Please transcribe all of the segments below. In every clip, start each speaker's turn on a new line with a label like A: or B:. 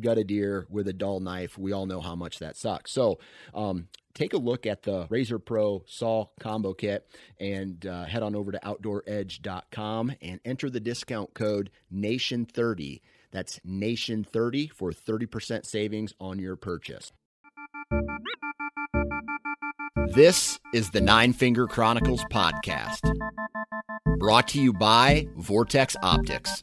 A: gut a deer with a dull knife, we all know how much that sucks. So, um, take a look at the Razor Pro Saw Combo Kit and uh, head on over to OutdoorEdge.com and enter the discount code NATION30. That's NATION30 for 30% savings on your purchase. This is the Nine Finger Chronicles podcast, brought to you by Vortex Optics.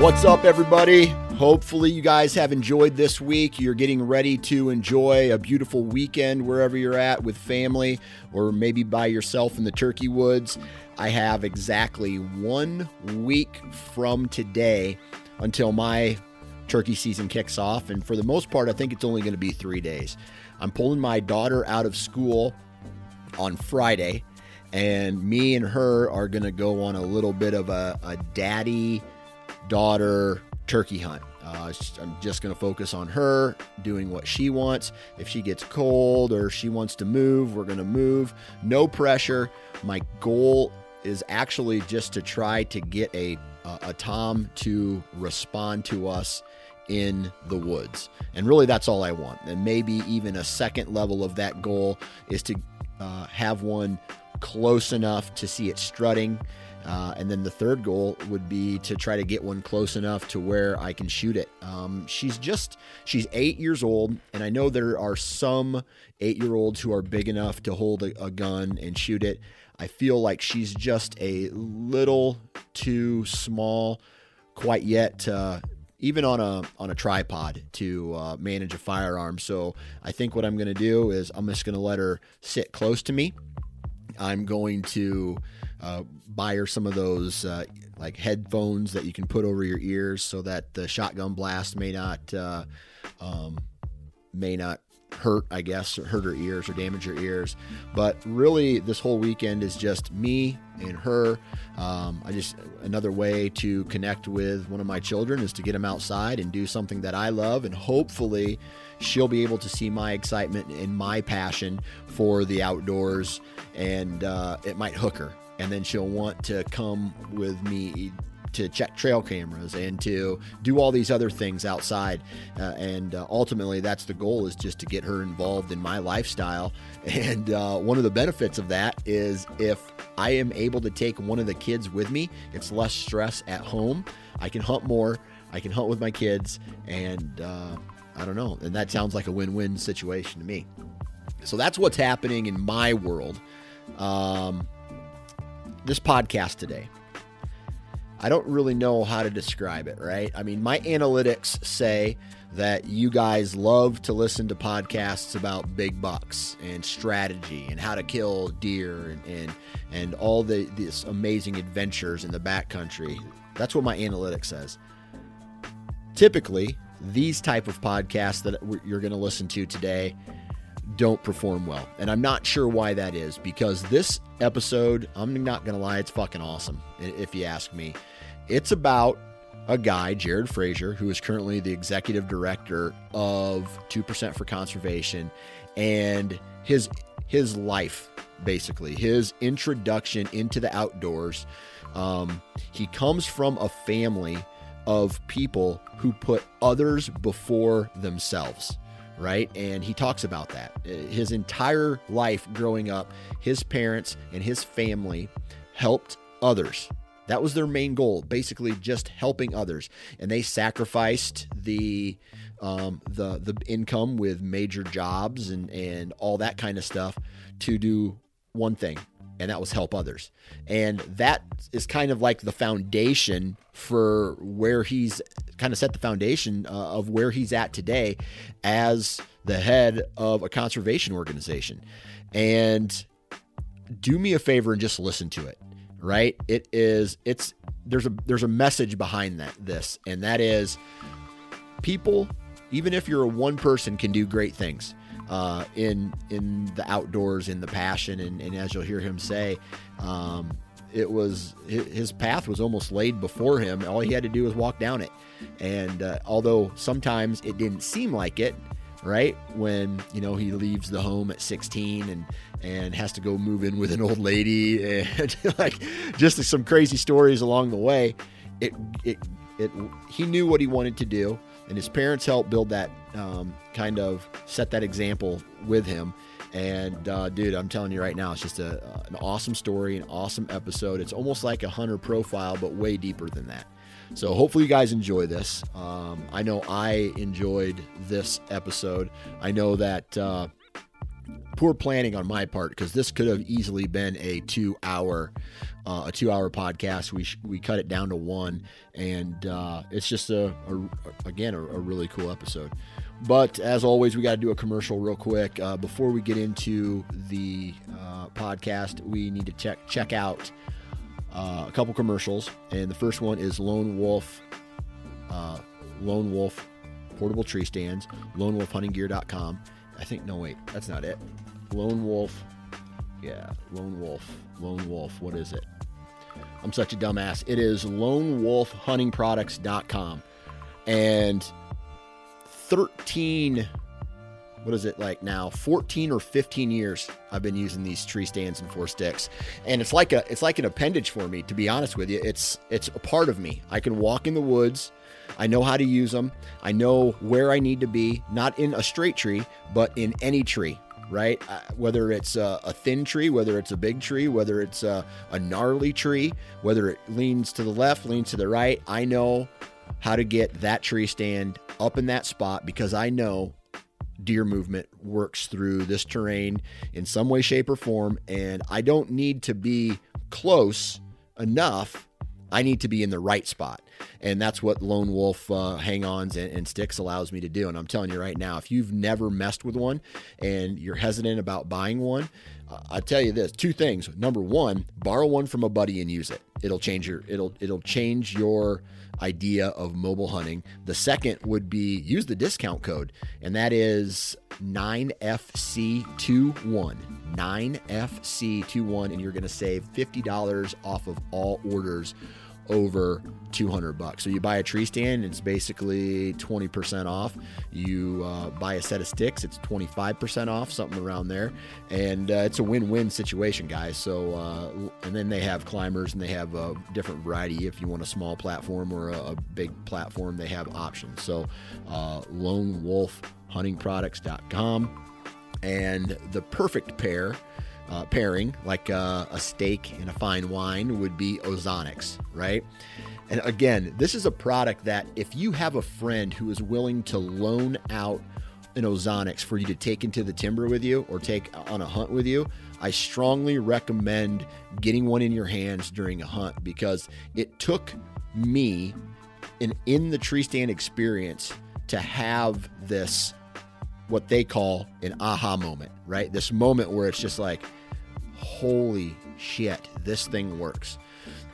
A: What's up, everybody? Hopefully, you guys have enjoyed this week. You're getting ready to enjoy a beautiful weekend wherever you're at with family or maybe by yourself in the turkey woods. I have exactly one week from today until my turkey season kicks off. And for the most part, I think it's only going to be three days. I'm pulling my daughter out of school on Friday, and me and her are to go on a little bit of a, a daddy daughter turkey hunt. Uh, I'm just going to focus on her doing what she wants. If she gets cold or she wants to move, we're going to move. No pressure. My goal is actually just to try to get a, a, a Tom to respond to us in the woods. And really, that's all I want. And maybe even a second level of that goal is to uh, have one close enough to see it strutting uh, and then the third goal would be to try to get one close enough to where I can shoot it. Um, she's just, she's eight years old, and I know there are some eight year olds who are big enough to hold a, a gun and shoot it. I feel like she's just a little too small quite yet uh, even on a on a tripod to uh, manage a firearm. So I think what I'm going to do is I'm just going to let her sit close to me. I'm going to uh, buy her some of those uh, like headphones that you can put over your ears so that the shotgun blast may not uh, um, may not hurt, I guess, or hurt her ears or damage her ears. But really, this whole weekend is just me and her. Um, I just another way to connect with one of my children is to get them outside and do something that I love, and hopefully, she'll be able to see my excitement and my passion for the outdoors, and uh, it might hook her and then she'll want to come with me to check trail cameras and to do all these other things outside. Uh, and uh, ultimately that's the goal is just to get her involved in my lifestyle. And uh, one of the benefits of that is if i am able to take one of the kids with me it's less stress at home. I can hunt more. I can hunt with my kids. And uh, i don't know. And that sounds like a win-win situation to me. So that's what's happening in my world. Um, this podcast today. I don't really know how to describe it, right? I mean, my analytics say that you guys love to listen to podcasts about big bucks and strategy and how to kill deer and and, and all the these amazing adventures in the backcountry. That's what my analytics says. Typically, these type of podcasts that you're going to listen to today don't perform well. And I'm not sure why that is because this episode, I'm not going to lie, it's fucking awesome, if you ask me. It's about a guy, Jared Frazier, who is currently the executive director of 2% for Conservation, and his his life, basically, his introduction into the outdoors. Um, he comes from a family of people who put others before themselves, right? And he talks about that. His entire life growing up, his parents and his family helped others. That was their main goal, basically just helping others. And they sacrificed the um, the the income with major jobs and and all that kind of stuff to do one thing, and that was help others. And that is kind of like the foundation for where he's kind of set the foundation uh, of where he's at today as the head of a conservation organization. And do me a favor and just listen to it. Right? It is it's there's a there's a message behind that this and that is people even if you're a one person can do great things uh, in in the outdoors, in the passion, and, and as you'll hear him say, um, it was his path was almost laid before him. All he had to do was walk down it. And uh, although sometimes it didn't seem like it, right when you know he leaves the home at 16 and and has to go move in with an old lady and like just some crazy stories along the way it it it he knew what he wanted to do and his parents helped build that um, kind of set that example with him. And uh, dude, I'm telling you right now, it's just a, an awesome story, an awesome episode. It's almost like a hunter profile, but way deeper than that. So hopefully you guys enjoy this. Um, I know I enjoyed this episode. I know that uh, poor planning on my part because this could have easily been a two-hour uh, a two-hour podcast. We sh- we cut it down to one, and uh, it's just a, a again a, a, really cool episode. But as always, we got to do a commercial real quick uh, before we get into the uh, podcast. We need to check check out uh, a couple commercials, and the first one is Lone Wolf. Uh, Lone Wolf portable tree stands. LoneWolfHuntingGear.com. I think no wait, that's not it. Lone Wolf. Yeah, Lone Wolf. Lone Wolf. What is it? I'm such a dumbass. It is lonewolfhuntingproducts.com. And 13 what is it like now 14 or 15 years i've been using these tree stands and four sticks and it's like a it's like an appendage for me to be honest with you it's it's a part of me i can walk in the woods i know how to use them i know where i need to be not in a straight tree but in any tree right? Uh, whether it's a, a, thin tree, whether it's a big tree, whether it's a, a gnarly tree, whether it leans to the left, leans to the right, I know how to get that tree stand up in that spot because I know deer movement works through this terrain in some way, shape, or form. And I don't need to be close enough I need to be in the right spot. And that's what Lone Wolf uh, hang ons and, and, sticks allows me to do. And I'm telling you right now, if you've never messed with one and you're hesitant about buying one, I tell you this two things. Number one, borrow one from a buddy and use it. It'll change your it'll it'll change your idea of mobile hunting. The second would be use the discount code, and that is 9FC21. 9FC21, and you're going to save $50 off of all orders over 200 bucks. So you buy a tree stand, it's basically 20% off. You uh, buy a set of sticks, it's 25% off, something around there. And uh, it's a win win situation, guys. So, uh, and then they have climbers and they have a different variety. If you want a small platform or a, a big platform, they have options. So, uh, Lone Wolf huntingproducts.com and the perfect pair uh, pairing, like uh, a steak and a fine wine, would be Ozonics, right? And again, this is a product that if you have a friend who is willing to loan out an Ozonics for you to take into the timber with you or take on a hunt with you, I strongly recommend getting one in your hands during a hunt because it took me an in the tree stand experience to have this what they call an aha moment, right? This moment where it's just like, holy shit, this thing works.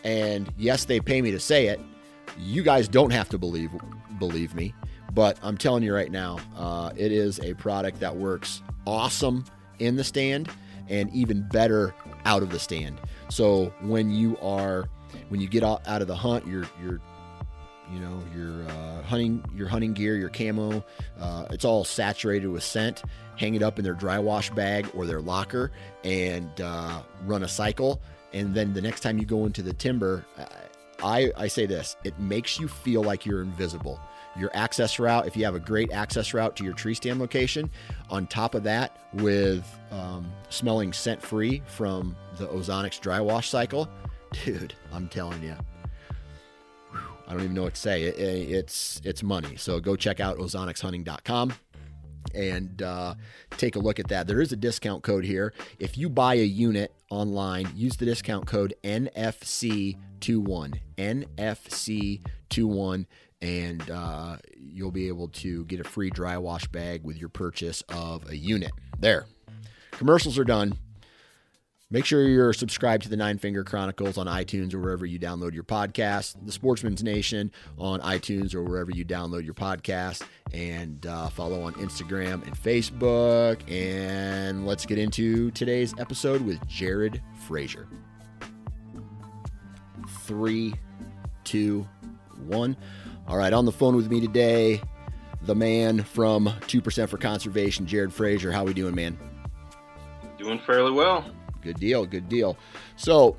A: And yes, they pay me to say it. You guys don't have to believe believe me, but I'm telling you right now, uh, it is a product that works awesome in the stand and even better out of the stand. So when you are when you get out of the hunt, you're you're you know your uh, hunting your hunting gear your camo uh, it's all saturated with scent hang it up in their dry wash bag or their locker and uh, run a cycle and then the next time you go into the timber uh, I, I say this it makes you feel like you're invisible. Your access route, if you have a great access route to your tree stand location, on top of that, with um, smelling scent free from the Ozonics dry wash cycle, dude, I'm telling you, I don't even know what to say. It, it, it's it's money. So go check out ozonicshunting.com and uh, take a look at that. There is a discount code here. If you buy a unit online, use the discount code NFC21. NFC21 and uh, you'll be able to get a free dry wash bag with your purchase of a unit. There. Commercials are done. Make sure you're subscribed to the Nine Finger Chronicles on iTunes or wherever you download your podcast, the Sportsman's Nation on iTunes or wherever you download your podcast, and uh, follow on Instagram and Facebook. And let's get into today's episode with Jared Frazier. Three, two, one. All right, on the phone with me today, the man from 2% for Conservation, Jared Frazier. How are we doing, man?
B: Doing fairly well.
A: Good deal. Good deal. So,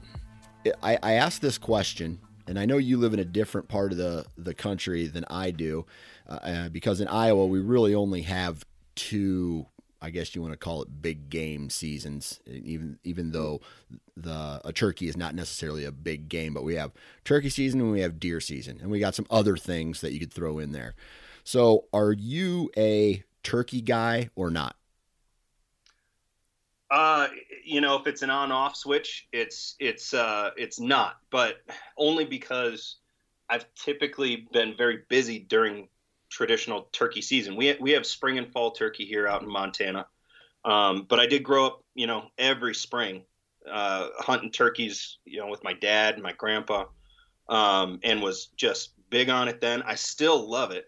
A: I, I asked this question, and I know you live in a different part of the the country than I do, uh, uh, because in Iowa we really only have two. I guess you want to call it big game seasons, even even though the a turkey is not necessarily a big game, but we have turkey season and we have deer season, and we got some other things that you could throw in there. So, are you a turkey guy or not?
B: Uh, you know, if it's an on-off switch, it's it's uh, it's not, but only because I've typically been very busy during traditional turkey season. We we have spring and fall turkey here out in Montana, um, but I did grow up, you know, every spring uh, hunting turkeys, you know, with my dad and my grandpa, um, and was just big on it then. I still love it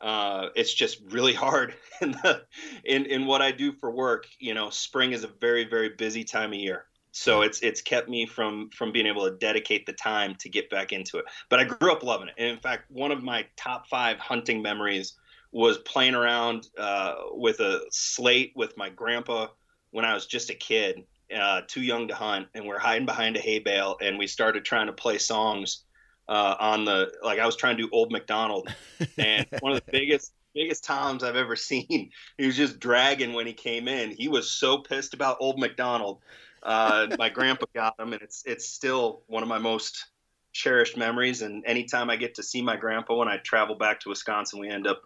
B: uh, it's just really hard in the in in what I do for work. You know, spring is a very very busy time of year, so it's it's kept me from from being able to dedicate the time to get back into it. But I grew up loving it, and in fact, one of my top five hunting memories was playing around uh, with a slate with my grandpa when I was just a kid, uh, too young to hunt, and we're hiding behind a hay bale, and we started trying to play songs uh, on the like I was trying to do Old McDonald, and one of the biggest biggest toms I've ever seen. He was just dragging when he came in. He was so pissed about Old McDonald. Uh, my grandpa got him, and it's it's still one of my most cherished memories. And anytime I get to see my grandpa when I travel back to Wisconsin, we end up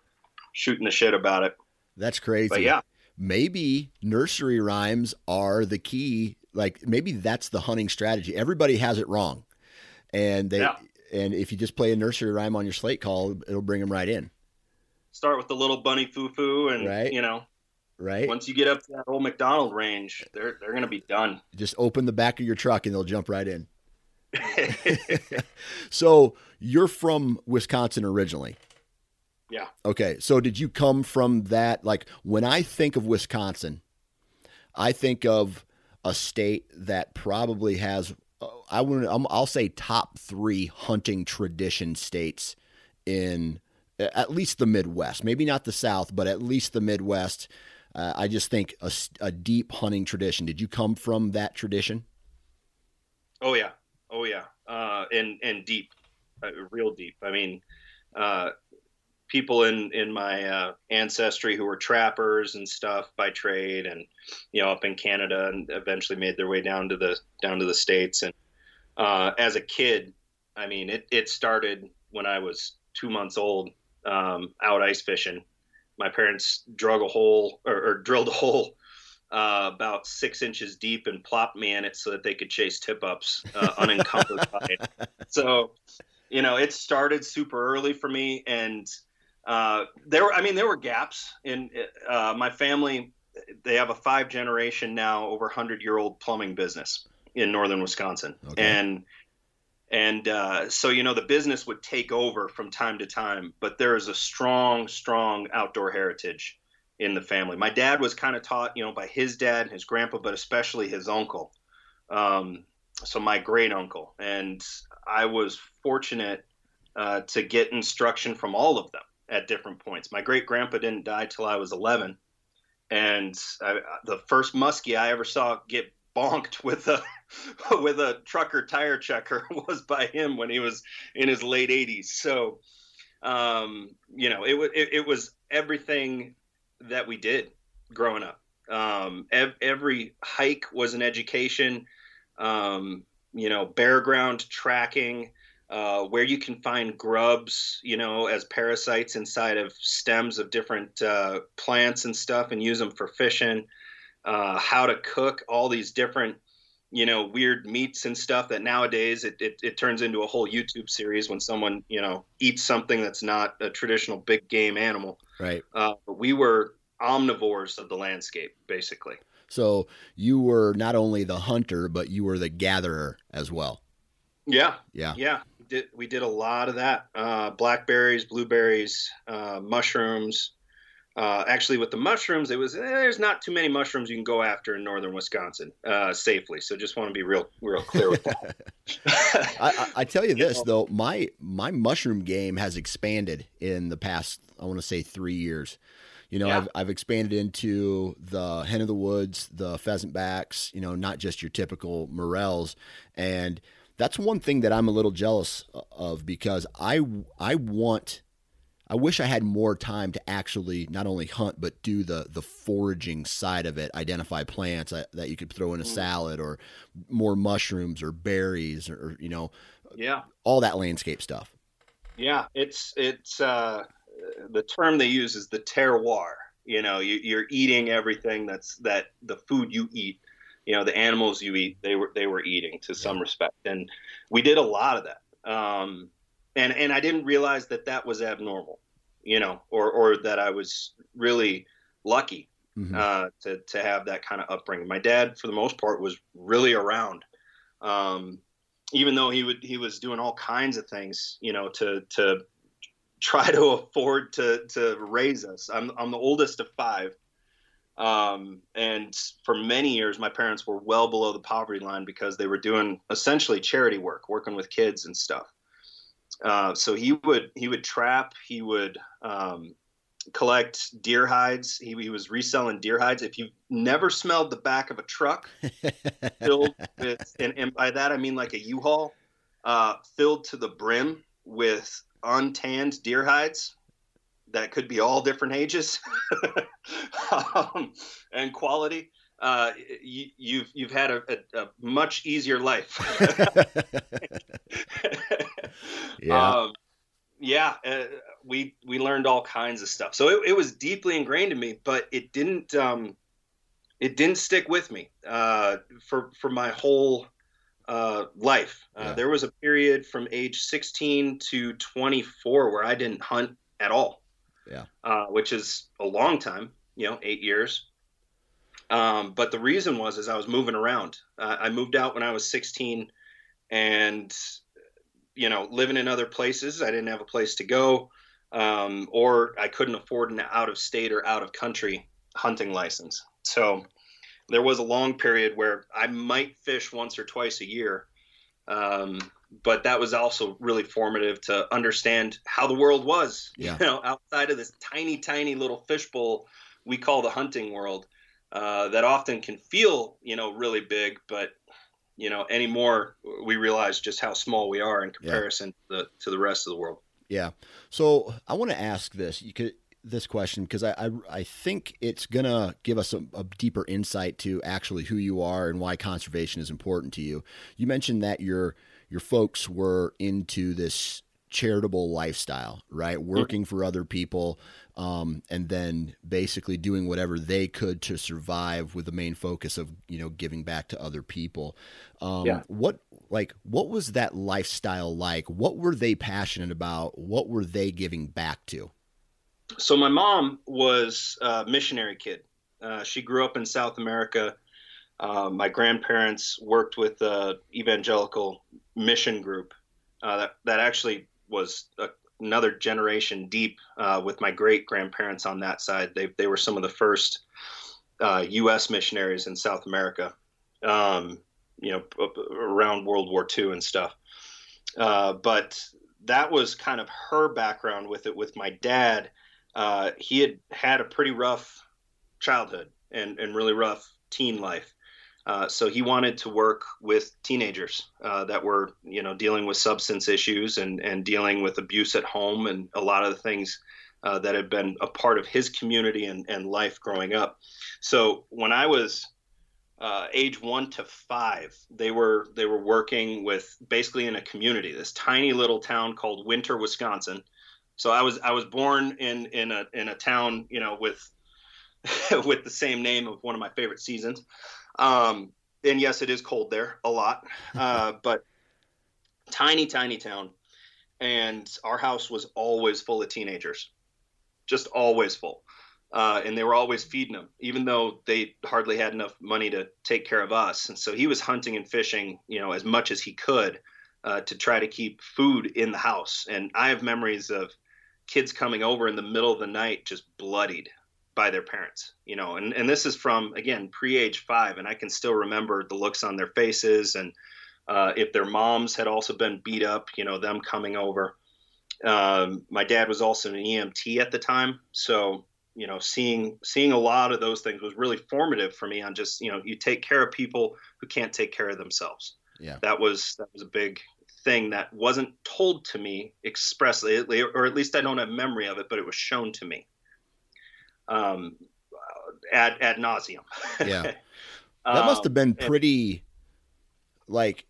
B: shooting the shit about it.
A: That's crazy.
B: But yeah,
A: maybe nursery rhymes are the key. Like maybe that's the hunting strategy. Everybody has it wrong, and they yeah and if you just play a nursery rhyme on your slate call, it'll bring them right in.
B: Start with the little bunny foo foo, and
A: right.
B: you know,
A: right.
B: Once you get up to that old McDonald range, they're they're gonna be done.
A: Just open the back of your truck and they'll jump right in. so you're from Wisconsin originally.
B: Yeah.
A: Okay. So did you come from that? Like when I think of Wisconsin, I think of a state that probably has I would I'll say top three hunting tradition states in at least the Midwest. Maybe not the South, but at least the Midwest. Uh, I just think a, a, deep hunting tradition. Did you come from that tradition?
B: Oh yeah, oh yeah, uh, and and deep, uh, real deep. I mean, uh, people in in my uh, ancestry who were trappers and stuff by trade, and you know up in Canada, and eventually made their way down to the down to the states. And uh, as a kid, I mean, it it started when I was two months old, um, out ice fishing. My parents drug a hole or, or drilled a hole uh, about six inches deep and plopped me in it so that they could chase tip ups uh, unencumbered by it. So, you know, it started super early for me, and uh, there were, I mean, there were gaps in uh, my family. They have a five generation now, over hundred year old plumbing business in northern Wisconsin, okay. and and uh, so you know the business would take over from time to time, but there is a strong, strong outdoor heritage in the family. My dad was kind of taught, you know, by his dad, and his grandpa, but especially his uncle. Um, so my great uncle, and I was fortunate uh, to get instruction from all of them at different points. My great grandpa didn't die till I was 11, and I, the first muskie I ever saw get bonked with a with a trucker tire checker was by him when he was in his late 80s. So, um, you know, it was it, it, was everything that we did growing up. Um, ev- every hike was an education. Um, you know, bare ground tracking. Uh, where you can find grubs, you know, as parasites inside of stems of different uh, plants and stuff, and use them for fishing. Uh, how to cook all these different, you know, weird meats and stuff that nowadays it, it, it turns into a whole YouTube series when someone, you know, eats something that's not a traditional big game animal.
A: Right.
B: Uh, we were omnivores of the landscape, basically.
A: So you were not only the hunter, but you were the gatherer as well.
B: Yeah.
A: Yeah.
B: Yeah did we did a lot of that. Uh, blackberries, blueberries, uh, mushrooms. Uh, actually, with the mushrooms, it was eh, there's not too many mushrooms you can go after in northern Wisconsin uh, safely. So just want to be real, real clear with that.
A: I, I, tell you this though, my my mushroom game has expanded in the past. I want to say three years. You know, yeah. I've, I've expanded into the hen of the woods, the pheasant backs. You know, not just your typical morels and that's one thing that I'm a little jealous of because I I want I wish I had more time to actually not only hunt but do the the foraging side of it, identify plants that, that you could throw in a mm. salad or more mushrooms or berries or you know,
B: yeah,
A: all that landscape stuff.
B: Yeah, it's it's uh, the term they use is the terroir. You know, you, you're eating everything that's that the food you eat you know the animals you eat they were they were eating to some respect and we did a lot of that um, and and I didn't realize that that was abnormal you know or or that I was really lucky mm-hmm. uh, to to have that kind of upbringing my dad for the most part was really around um, even though he would he was doing all kinds of things you know to to try to afford to to raise us I'm I'm the oldest of five um, and for many years, my parents were well below the poverty line because they were doing essentially charity work, working with kids and stuff. Uh, so he would he would trap, he would um, collect deer hides. He, he, was reselling deer hides. If you've never smelled the back of a truck filled with, and, and by that I mean like a U-Haul, uh, filled to the brim with untanned deer hides, that could be all different ages um, and quality. Uh, you, have you've, you've had a, a, a much easier life.
A: yeah, um,
B: yeah. Uh, we we learned all kinds of stuff. So it, it was deeply ingrained in me, but it didn't um, it didn't stick with me uh, for for my whole uh, life. Uh, yeah. There was a period from age 16 to 24 where I didn't hunt at all
A: yeah,
B: uh, which is a long time, you know, eight years. Um, but the reason was is I was moving around. Uh, I moved out when I was 16, and you know, living in other places. I didn't have a place to go, um, or I couldn't afford an out of state or out of country hunting license. So there was a long period where I might fish once or twice a year. Um, but that was also really formative to understand how the world was.
A: Yeah.
B: You know, outside of this tiny, tiny little fishbowl we call the hunting world, uh, that often can feel, you know, really big, but you know, anymore we realize just how small we are in comparison yeah. to, the, to the rest of the world.
A: Yeah. So I want to ask this. You could this question because I, I, I think it's gonna give us a, a, deeper insight to actually who you are and why conservation is important to you. You mentioned that you're your folks were into this charitable lifestyle, right? Mm-hmm. Working for other people, um, and then basically doing whatever they could to survive with the main focus of you know giving back to other people. Um, yeah. What like what was that lifestyle like? What were they passionate about? What were they giving back to?
B: So my mom was a missionary kid. Uh, she grew up in South America. Uh, my grandparents worked with the evangelical mission group uh, that that actually was a, another generation deep uh, with my great grandparents on that side. They they were some of the first U.S. Uh, missionaries in South America. Um, you know, around World War II and stuff. Uh, but that was kind of her background with it. With my dad, uh, he had had a pretty rough childhood and, and really rough teen life. Uh, so he wanted to work with teenagers uh, that were, you know, dealing with substance issues and, and dealing with abuse at home and a lot of the things uh, that had been a part of his community and, and life growing up. So when I was uh, age one to five, they were they were working with basically in a community, this tiny little town called Winter, Wisconsin. So I was I was born in in a in a town, you know, with with the same name of one of my favorite seasons. Um, and yes, it is cold there a lot, uh, but tiny, tiny town. And our house was always full of teenagers, just always full. Uh, and they were always feeding them, even though they hardly had enough money to take care of us. And so he was hunting and fishing, you know, as much as he could uh, to try to keep food in the house. And I have memories of kids coming over in the middle of the night, just bloodied, by their parents, you know, and, and this is from, again, pre age five. And I can still remember the looks on their faces. And uh, if their moms had also been beat up, you know, them coming over. Um, my dad was also an EMT at the time. So, you know, seeing, seeing a lot of those things was really formative for me on just, you know, you take care of people who can't take care of themselves.
A: Yeah.
B: That was, that was a big thing that wasn't told to me expressly, or at least I don't have memory of it, but it was shown to me um, ad ad nauseum.
A: yeah, that must have been um, pretty. like,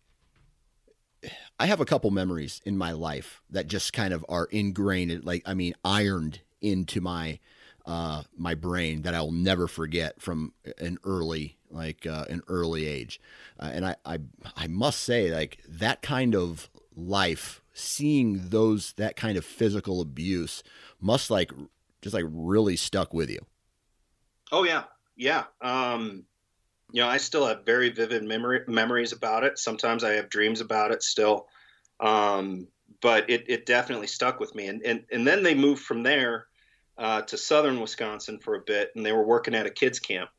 A: I have a couple memories in my life that just kind of are ingrained, like I mean, ironed into my uh, my brain that I'll never forget from an early like uh, an early age, uh, and I, I I must say like that kind of life, seeing those that kind of physical abuse must like just like really stuck with you.
B: Oh yeah, yeah. Um, you know, I still have very vivid memory memories about it. Sometimes I have dreams about it still, um, but it, it definitely stuck with me. And and and then they moved from there uh, to southern Wisconsin for a bit, and they were working at a kids camp.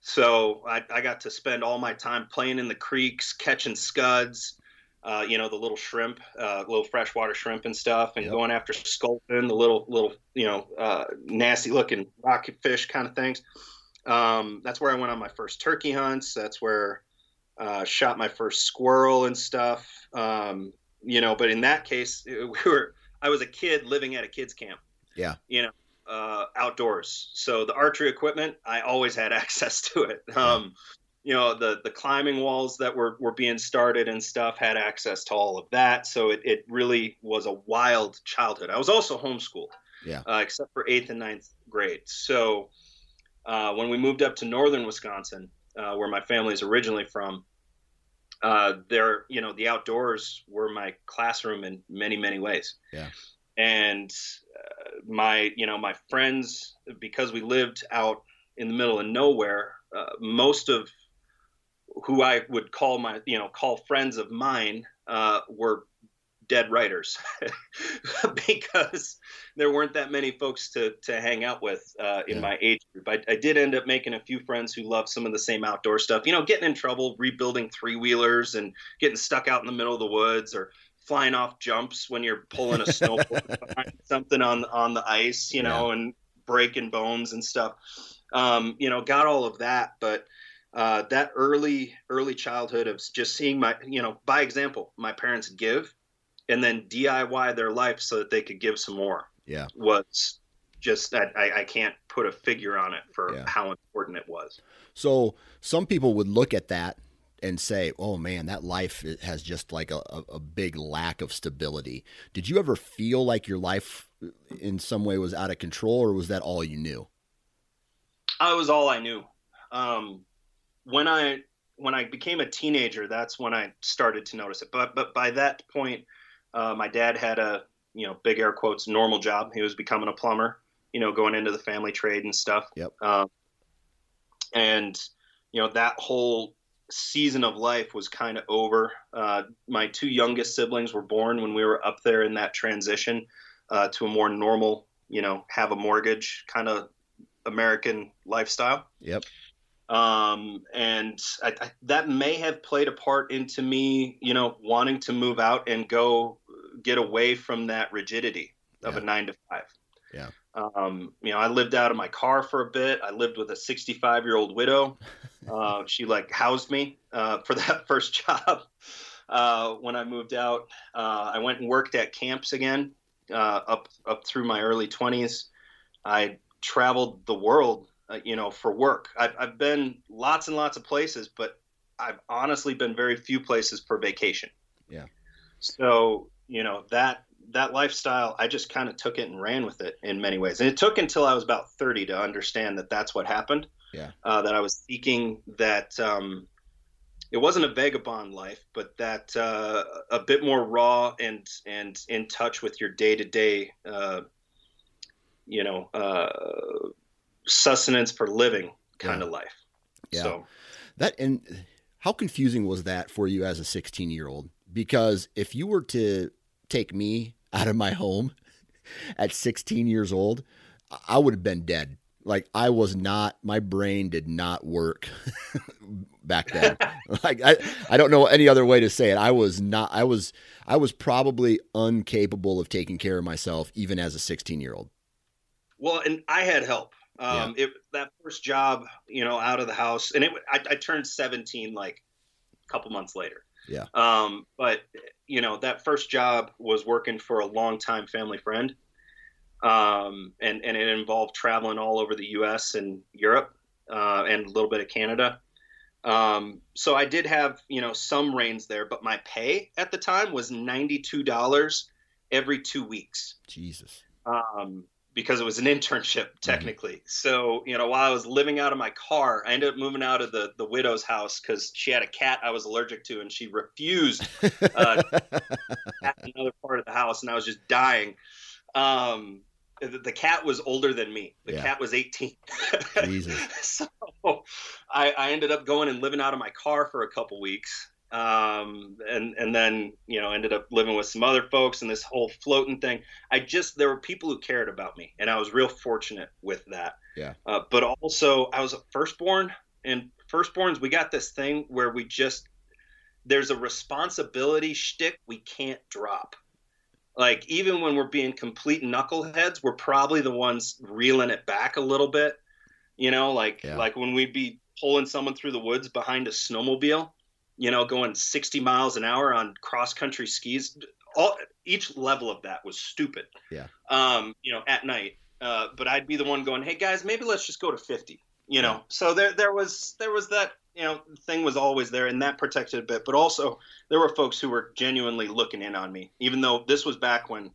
B: So I, I got to spend all my time playing in the creeks, catching scuds, uh, you know, the little shrimp, uh, little freshwater shrimp and stuff, and yep. going after sculpin, the little, little, you know, uh, nasty looking rocket fish kind of things. Um, that's where I went on my first turkey hunts. That's where uh, shot my first squirrel and stuff. Um, you know, but in that case, we were, I was a kid living at a kids camp.
A: Yeah.
B: You know, uh, outdoors. So the archery equipment, I always had access to it. Um, you know the the climbing walls that were were being started and stuff had access to all of that. So it, it really was a wild childhood. I was also homeschooled
A: yeah.
B: uh, except for eighth and ninth grade. So uh, when we moved up to northern wisconsin uh, where my family is originally from uh, there you know the outdoors were my classroom in many many ways.
A: Yeah.
B: And uh, my you know my friends because we lived out in the middle of nowhere uh, most of who I would call my, you know, call friends of mine uh, were dead writers because there weren't that many folks to, to hang out with uh, in yeah. my age group. I, I, did end up making a few friends who loved some of the same outdoor stuff, you know, getting in trouble, rebuilding three wheelers and getting stuck out in the middle of the woods or flying off jumps when you're pulling a snowboard something on, on the ice, you know, yeah. and breaking bones and stuff. Um, you know, got all of that, but uh, that early early childhood of just seeing my you know by example my parents give and then diy their life so that they could give some more
A: yeah.
B: was just I, I can't put a figure on it for yeah. how important it was.
A: So some people would look at that and say oh man that life has just like a, a big lack of stability. Did you ever feel like your life in some way was out of control or was that all you knew?
B: Uh, it was all i knew. Um, when I when I became a teenager, that's when I started to notice it. But but by that point, uh, my dad had a you know big air quotes normal job. He was becoming a plumber, you know, going into the family trade and stuff.
A: Yep.
B: Um, and you know that whole season of life was kind of over. Uh, my two youngest siblings were born when we were up there in that transition uh, to a more normal, you know, have a mortgage kind of American lifestyle.
A: Yep.
B: Um, and I, I, that may have played a part into me, you know, wanting to move out and go get away from that rigidity of yeah. a nine to five.
A: Yeah.
B: Um, you know, I lived out of my car for a bit. I lived with a 65 year old widow. Uh, she like housed me uh, for that first job uh, when I moved out. Uh, I went and worked at camps again uh, up up through my early 20s. I traveled the world, uh, you know, for work. I've, I've been lots and lots of places, but I've honestly been very few places for vacation.
A: Yeah.
B: So you know that that lifestyle, I just kind of took it and ran with it in many ways. And it took until I was about 30 to understand that that's what happened.
A: Yeah.
B: Uh, that I was seeking that um, it wasn't a vagabond life, but that uh, a bit more raw and and in touch with your day to day, you know, uh, sustenance for living kind
A: Yeah.
B: of life.
A: Yeah.
B: So
A: That and how confusing was that for you as a 16 year old? Because if you were to take me out of my home at 16 years old, I would have been dead. Like I was not, my brain did not work back then. like I, I don't know any other way to say it. I was not, I was, I was probably incapable of taking care of myself even as a 16 year old.
B: Well, and I had help. Um, It that first job, you know, out of the house, and it I, I turned 17 like a couple months later.
A: Yeah.
B: Um, but you know, that first job was working for a longtime family friend, um, and and it involved traveling all over the U.S. and Europe, uh, and a little bit of Canada. Um, so I did have you know some reins there, but my pay at the time was ninety two dollars every two weeks
A: Jesus.
B: um, because it was an internship technically. So you know, while I was living out of my car, I ended up moving out of the the widow's house because she had a cat I was allergic to, and she refused uh, another part of the house, and I was just dying. Um, the, the cat was older than me. The
A: Yeah.
B: cat was 18.
A: Jesus.
B: so I, I ended up going and living out of my car for a couple weeks. Um, and, and then, you know, ended up living with some other folks and this whole floating thing. I just, there were people who cared about me and I was real fortunate with that.
A: Yeah.
B: Uh, but also I was a firstborn and firstborns, we got this thing where we just, there's a responsibility shtick we can't drop. Like even when we're being complete knuckleheads, we're probably the ones reeling it back a little bit. You know, like
A: Yeah.
B: like when we'd be pulling someone through the woods behind a snowmobile, you know, going 60 miles an hour on cross country skis. All each level of that was stupid.
A: Yeah.
B: Um, you know, at night. Uh, but I'd be the one going, "Hey guys, maybe let's just go to 50." You know. So there there was there was that you know thing was always there and that protected a bit but also there were folks who were genuinely looking in on me even though this was back when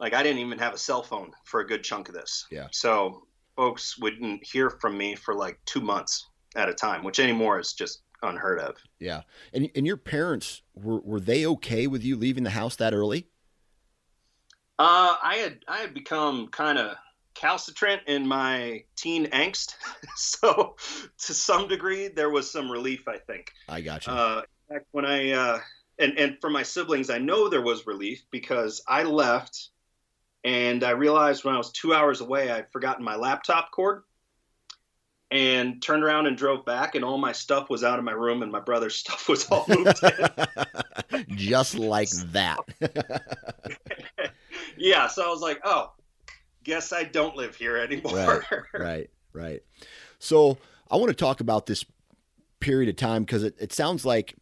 B: like i didn't even have a cell phone for a good chunk of this
A: Yeah.
B: so folks wouldn't hear from me for like two months at a time which anymore is just unheard of
A: Yeah. And and your parents were were they okay with you leaving the house that early?
B: uh, i had i had become kind of calcitrant in my teen angst so to some degree there was some relief i think
A: I got you.
B: Uh, in fact, when I uh, and and for my siblings, I know there was relief because I left, and I realized when I was two hours away, I'd forgotten my laptop cord, and turned around and drove back, and all my stuff was out of my room, and my brother's stuff was all moved in.
A: Just like that.
B: yeah, so I was like, oh, guess I don't live here anymore.
A: right, right. So I want to talk about this period of time because it, it sounds like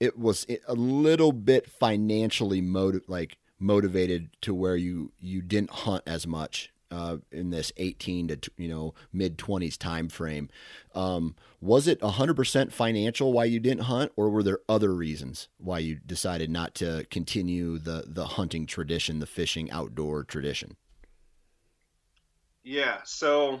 A: it was a little bit financially like motivated to where you you didn't hunt as much uh, in this 18 to you know mid 20s time frame. Um, was it 100% financial why you didn't hunt, or were there other reasons why you decided not to continue the the hunting tradition, the fishing outdoor tradition?
B: Yeah. So,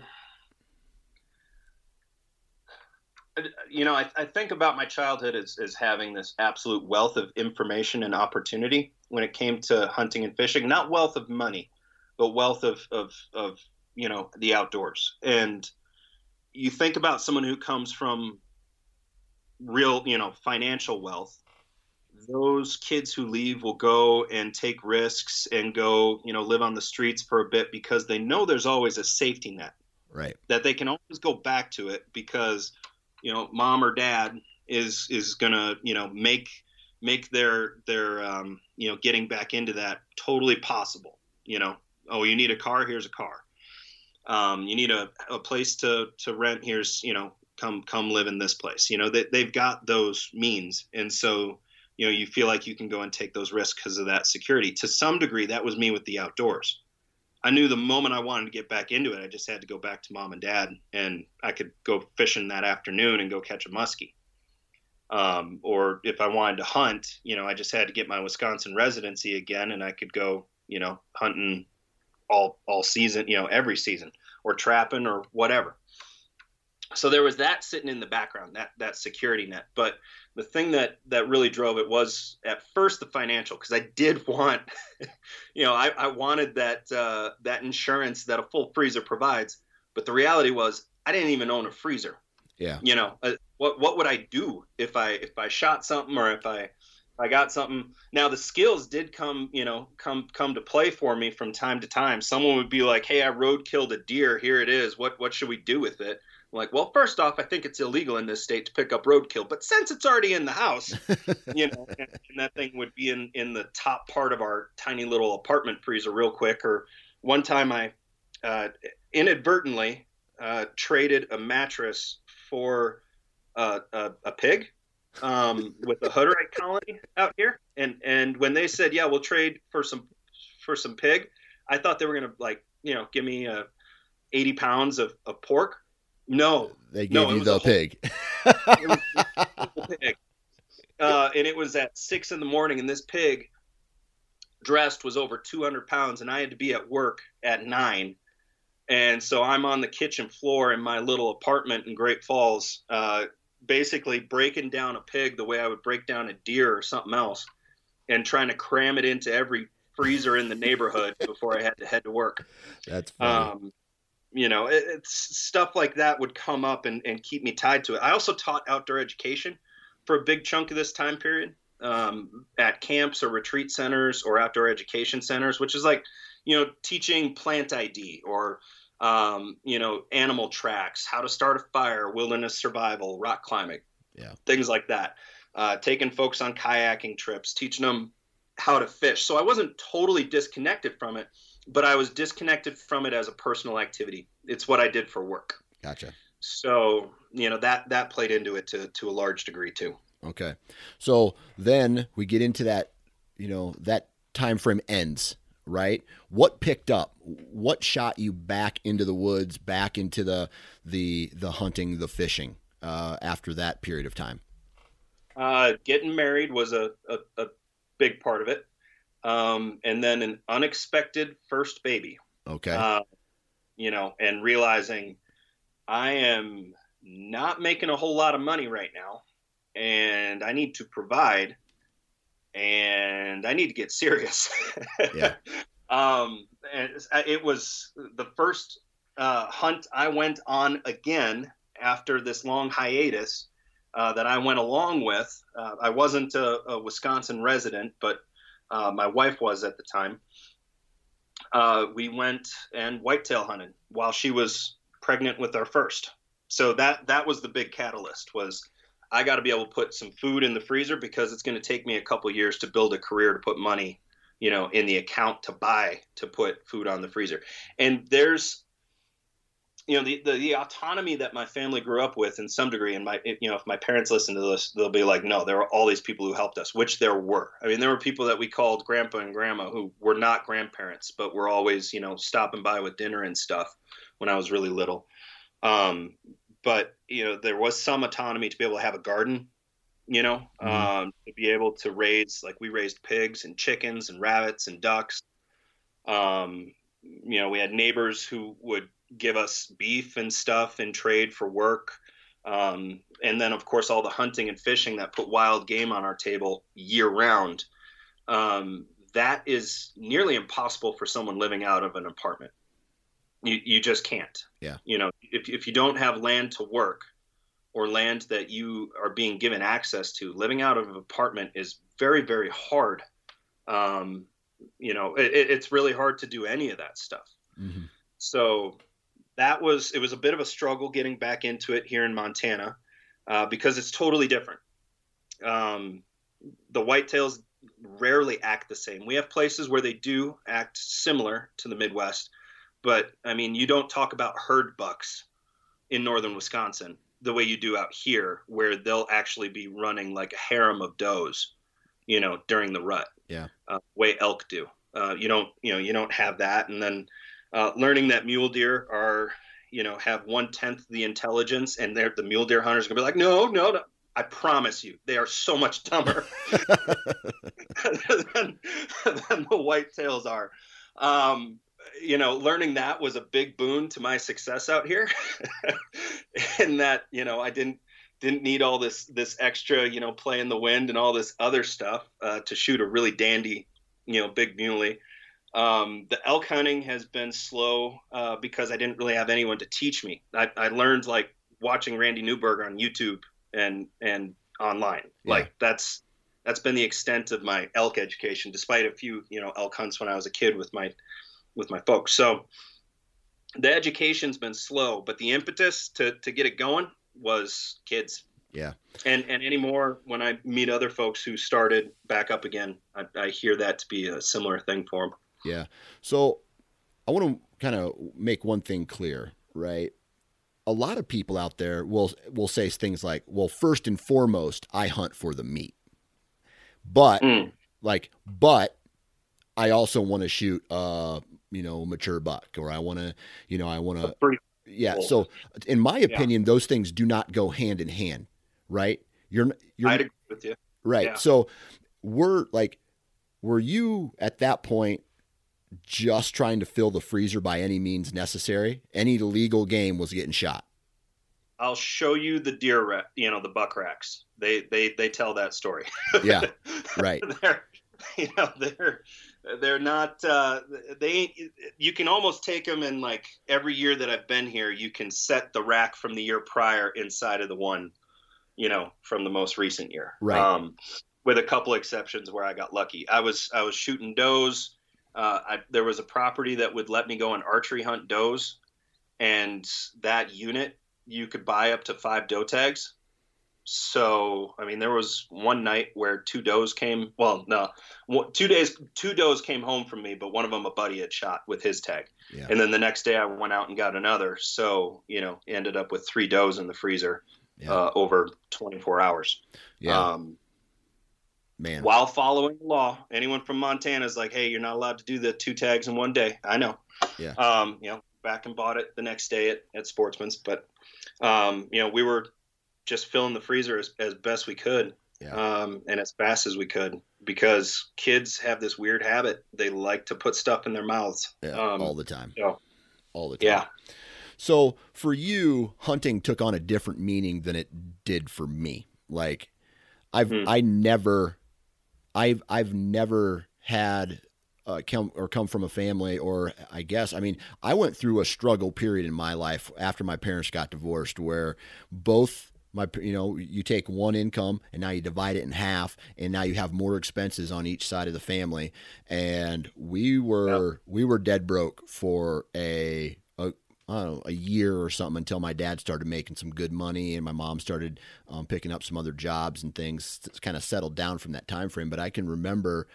B: you know, I, I think about my childhood as, as having this absolute wealth of information and opportunity when it came to hunting and fishing. Not wealth of money, but wealth of, of, of you know, the outdoors. And you think about someone who comes from real, you know, financial wealth. Those kids who leave will go and take risks and go, you know, live on the streets for a bit because they know there's always a safety net
A: Right.
B: that they can always go back to it because you know mom or dad is is gonna you know make make their their um, you know getting back into that totally possible you know oh you need a car here's a car Um, you need a, a place to to rent. Here's you know come come live in this place. You know they, they've got those means, and so you know you feel like you can go and take those risks because of that security. To some degree, that was me with the outdoors. I knew the moment I wanted to get back into it, I just had to go back to mom and dad, and I could go fishing that afternoon and go catch a muskie. Um, or if I wanted to hunt, you know, I just had to get my Wisconsin residency again, and I could go, you know, hunting all all season, you know, every season, or trapping or whatever. So there was that sitting in the background, that that security net. But the thing that that really drove it was at first the financial, because I did want, you know, I, I wanted that uh, that insurance that a full freezer provides. But the reality was I didn't even own a freezer.
A: Yeah.
B: You know, uh, what what would I do if I if I shot something or if I I got something? Now the skills did come, you know, come come to play for me from time to time. Someone would be like, "Hey, I road killed a deer. Here it is. What what should we do with it?" I'm like, well, first off, I think it's illegal in this state to pick up roadkill, but since it's already in the house, you know, and, and, that thing would be in in the top part of our tiny little apartment freezer real quick. Or one time, I uh, inadvertently uh, traded a mattress for uh, a, a, pig um, with the Hutterite colony out here, and and when they said, yeah, we'll trade for some for some pig, I thought they were gonna like you know give me uh, 80 pounds of, of pork. No,
A: they gave no, you the pig.
B: pig. Uh, and it was at six in the morning, and this pig dressed was over 200 pounds, and I had to be at work at nine and so I'm on the kitchen floor in my little apartment in Great Falls, uh, basically breaking down a pig the way I would break down a deer or something else, and trying to cram it into every freezer in the neighborhood before I had to head to work.
A: That's funny. Um,
B: you know, it, it's stuff like that would come up and, and keep me tied to it. I also taught outdoor education for a big chunk of this time period um, at camps or retreat centers or outdoor education centers, which is like, you know, teaching plant ID or um, you know, animal tracks, how to start a fire, wilderness survival, rock climbing,
A: yeah,
B: things like that. Uh, taking folks on kayaking trips, teaching them how to fish. So I wasn't totally disconnected from it, but I was disconnected from it as a personal activity. It's what I did for work.
A: Gotcha.
B: So you know that that played into it to to a large degree too.
A: Okay, so then we get into that, you know, that time frame ends right? What picked up? What shot you back into the woods, back into the the the hunting, the fishing uh, after that period of time?
B: Uh, getting married was a, a, a, big part of it, um, and then an unexpected first baby.
A: Okay. Uh,
B: you know, and realizing I am not making a whole lot of money right now, and I need to provide and I need to get serious.
A: yeah.
B: Um, and it was the first uh, hunt I went on again after this long hiatus uh, that I went along with. Uh, I wasn't a, a, Wisconsin resident, but uh, my wife was at the time. Uh, we went and whitetail hunted while she was pregnant with our first. So that that was the big catalyst was I got to be able to put some food in the freezer because it's going to take me a couple years to build a career to put money, you know, in the account to buy to put food on the freezer. And there's you know the, the, the autonomy that my family grew up with in some degree and my you know if my parents listen to this they'll be like no there were all these people who helped us which there were i mean there were people that we called grandpa and grandma who were not grandparents but were always you know stopping by with dinner and stuff when i was really little um, but you know there was some autonomy to be able to have a garden you know mm-hmm. um, to be able to raise like we raised pigs and chickens and rabbits and ducks. Um, you know we had neighbors who would give us beef and stuff in trade for work. Um, and then of course all the hunting and fishing that put wild game on our table year round um, that is nearly impossible for someone living out of an apartment you, you just can't.
A: Yeah.
B: You know, if, if you don't have land to work or land that you are being given access to, living out of an apartment is very, very hard. Um, you know, it, it's really hard to do any of that stuff. Mm-hmm. So that was, it was a bit of a struggle getting back into it here in Montana uh, because it's totally different. Um, the whitetails rarely act the same. We have places where they do act similar to the Midwest, but I mean, you don't talk about herd bucks in northern Wisconsin the way you do out here, where they'll actually be running like a harem of does, you know, during the rut.
A: Yeah.
B: Uh, way elk do. Uh, you don't, you know, you don't have that. And then uh, learning that mule deer are, you know, have one tenth the intelligence, and they're the mule deer hunters gonna be like, no, no, no. I promise you, they are so much dumber than, than the whitetails are. Um, you know, learning that was a big boon to my success out here. and that, you know, I didn't didn't need all this this extra, you know, play in the wind and all this other stuff uh, to shoot a really dandy, you know, big muley. Um, the elk hunting has been slow uh, because I didn't really have anyone to teach me. I, I learned like watching Randy Newberg on YouTube and and online. Yeah. Like that's that's been the extent of my elk education, despite a few you know elk hunts when I was a kid with my with my folks. So the education's been slow, but the impetus to to get it going was kids.
A: Yeah.
B: And and anymore when I meet other folks who started back up again, I, I hear that to be a similar thing for them.
A: Yeah. So I want to kind of make one thing clear, right? A lot of people out there will will say things like, "Well, first and foremost, I hunt for the meat." But mm. like, but I also want to shoot uh you know mature buck or i want to you know i want to yeah cool. so in my opinion yeah. those things do not go hand in hand right you're you're
B: I'd agree with you
A: right yeah. so we're like were you at that point just trying to fill the freezer by any means necessary any legal game was getting shot
B: I'll show you the deer, rack, you know, the buck racks. They they they tell that story.
A: yeah, right.
B: they're, you know, they're they're not uh, they you can almost take them and like every year that i've been here you can set the rack from the year prior inside of the one you know from the most recent year.
A: Right.
B: Um, with a couple exceptions where i got lucky. I was i was shooting does. Uh, I, there was a property that would let me go and archery hunt does and that unit you could buy up to five doe tags so I mean, there was one night where two does came. Well, no, two days, two does came home from me, but one of them a buddy had shot with his tag. Yeah. And then the next day I went out and got another. So you know, ended up with three does in the freezer yeah. uh, over 24 hours.
A: Yeah. Um, Man.
B: While following the law, anyone from Montana is like, "Hey, you're not allowed to do the two tags in one day." I know.
A: Yeah.
B: Um, you know, back and bought it the next day at, at Sportsman's, but um, you know, we were just filling the freezer as, as best we could yeah. um, and as fast as we could because kids have this weird habit. They like to put stuff in their mouths
A: yeah, um, all the time.
B: So,
A: all the time.
B: Yeah.
A: So for you, hunting took on a different meaning than it did for me. Like I've, hmm. I never, I've, I've never had uh, come or come from a family, or I guess, I mean, I went through a struggle period in my life after my parents got divorced, where both my you know you take one income and now you divide it in half and now you have more expenses on each side of the family and we were yep. we were dead broke for a, a I don't know, a year or something until my dad started making some good money and my mom started um, picking up some other jobs and things it's kind of settled down from that time frame. But I can remember,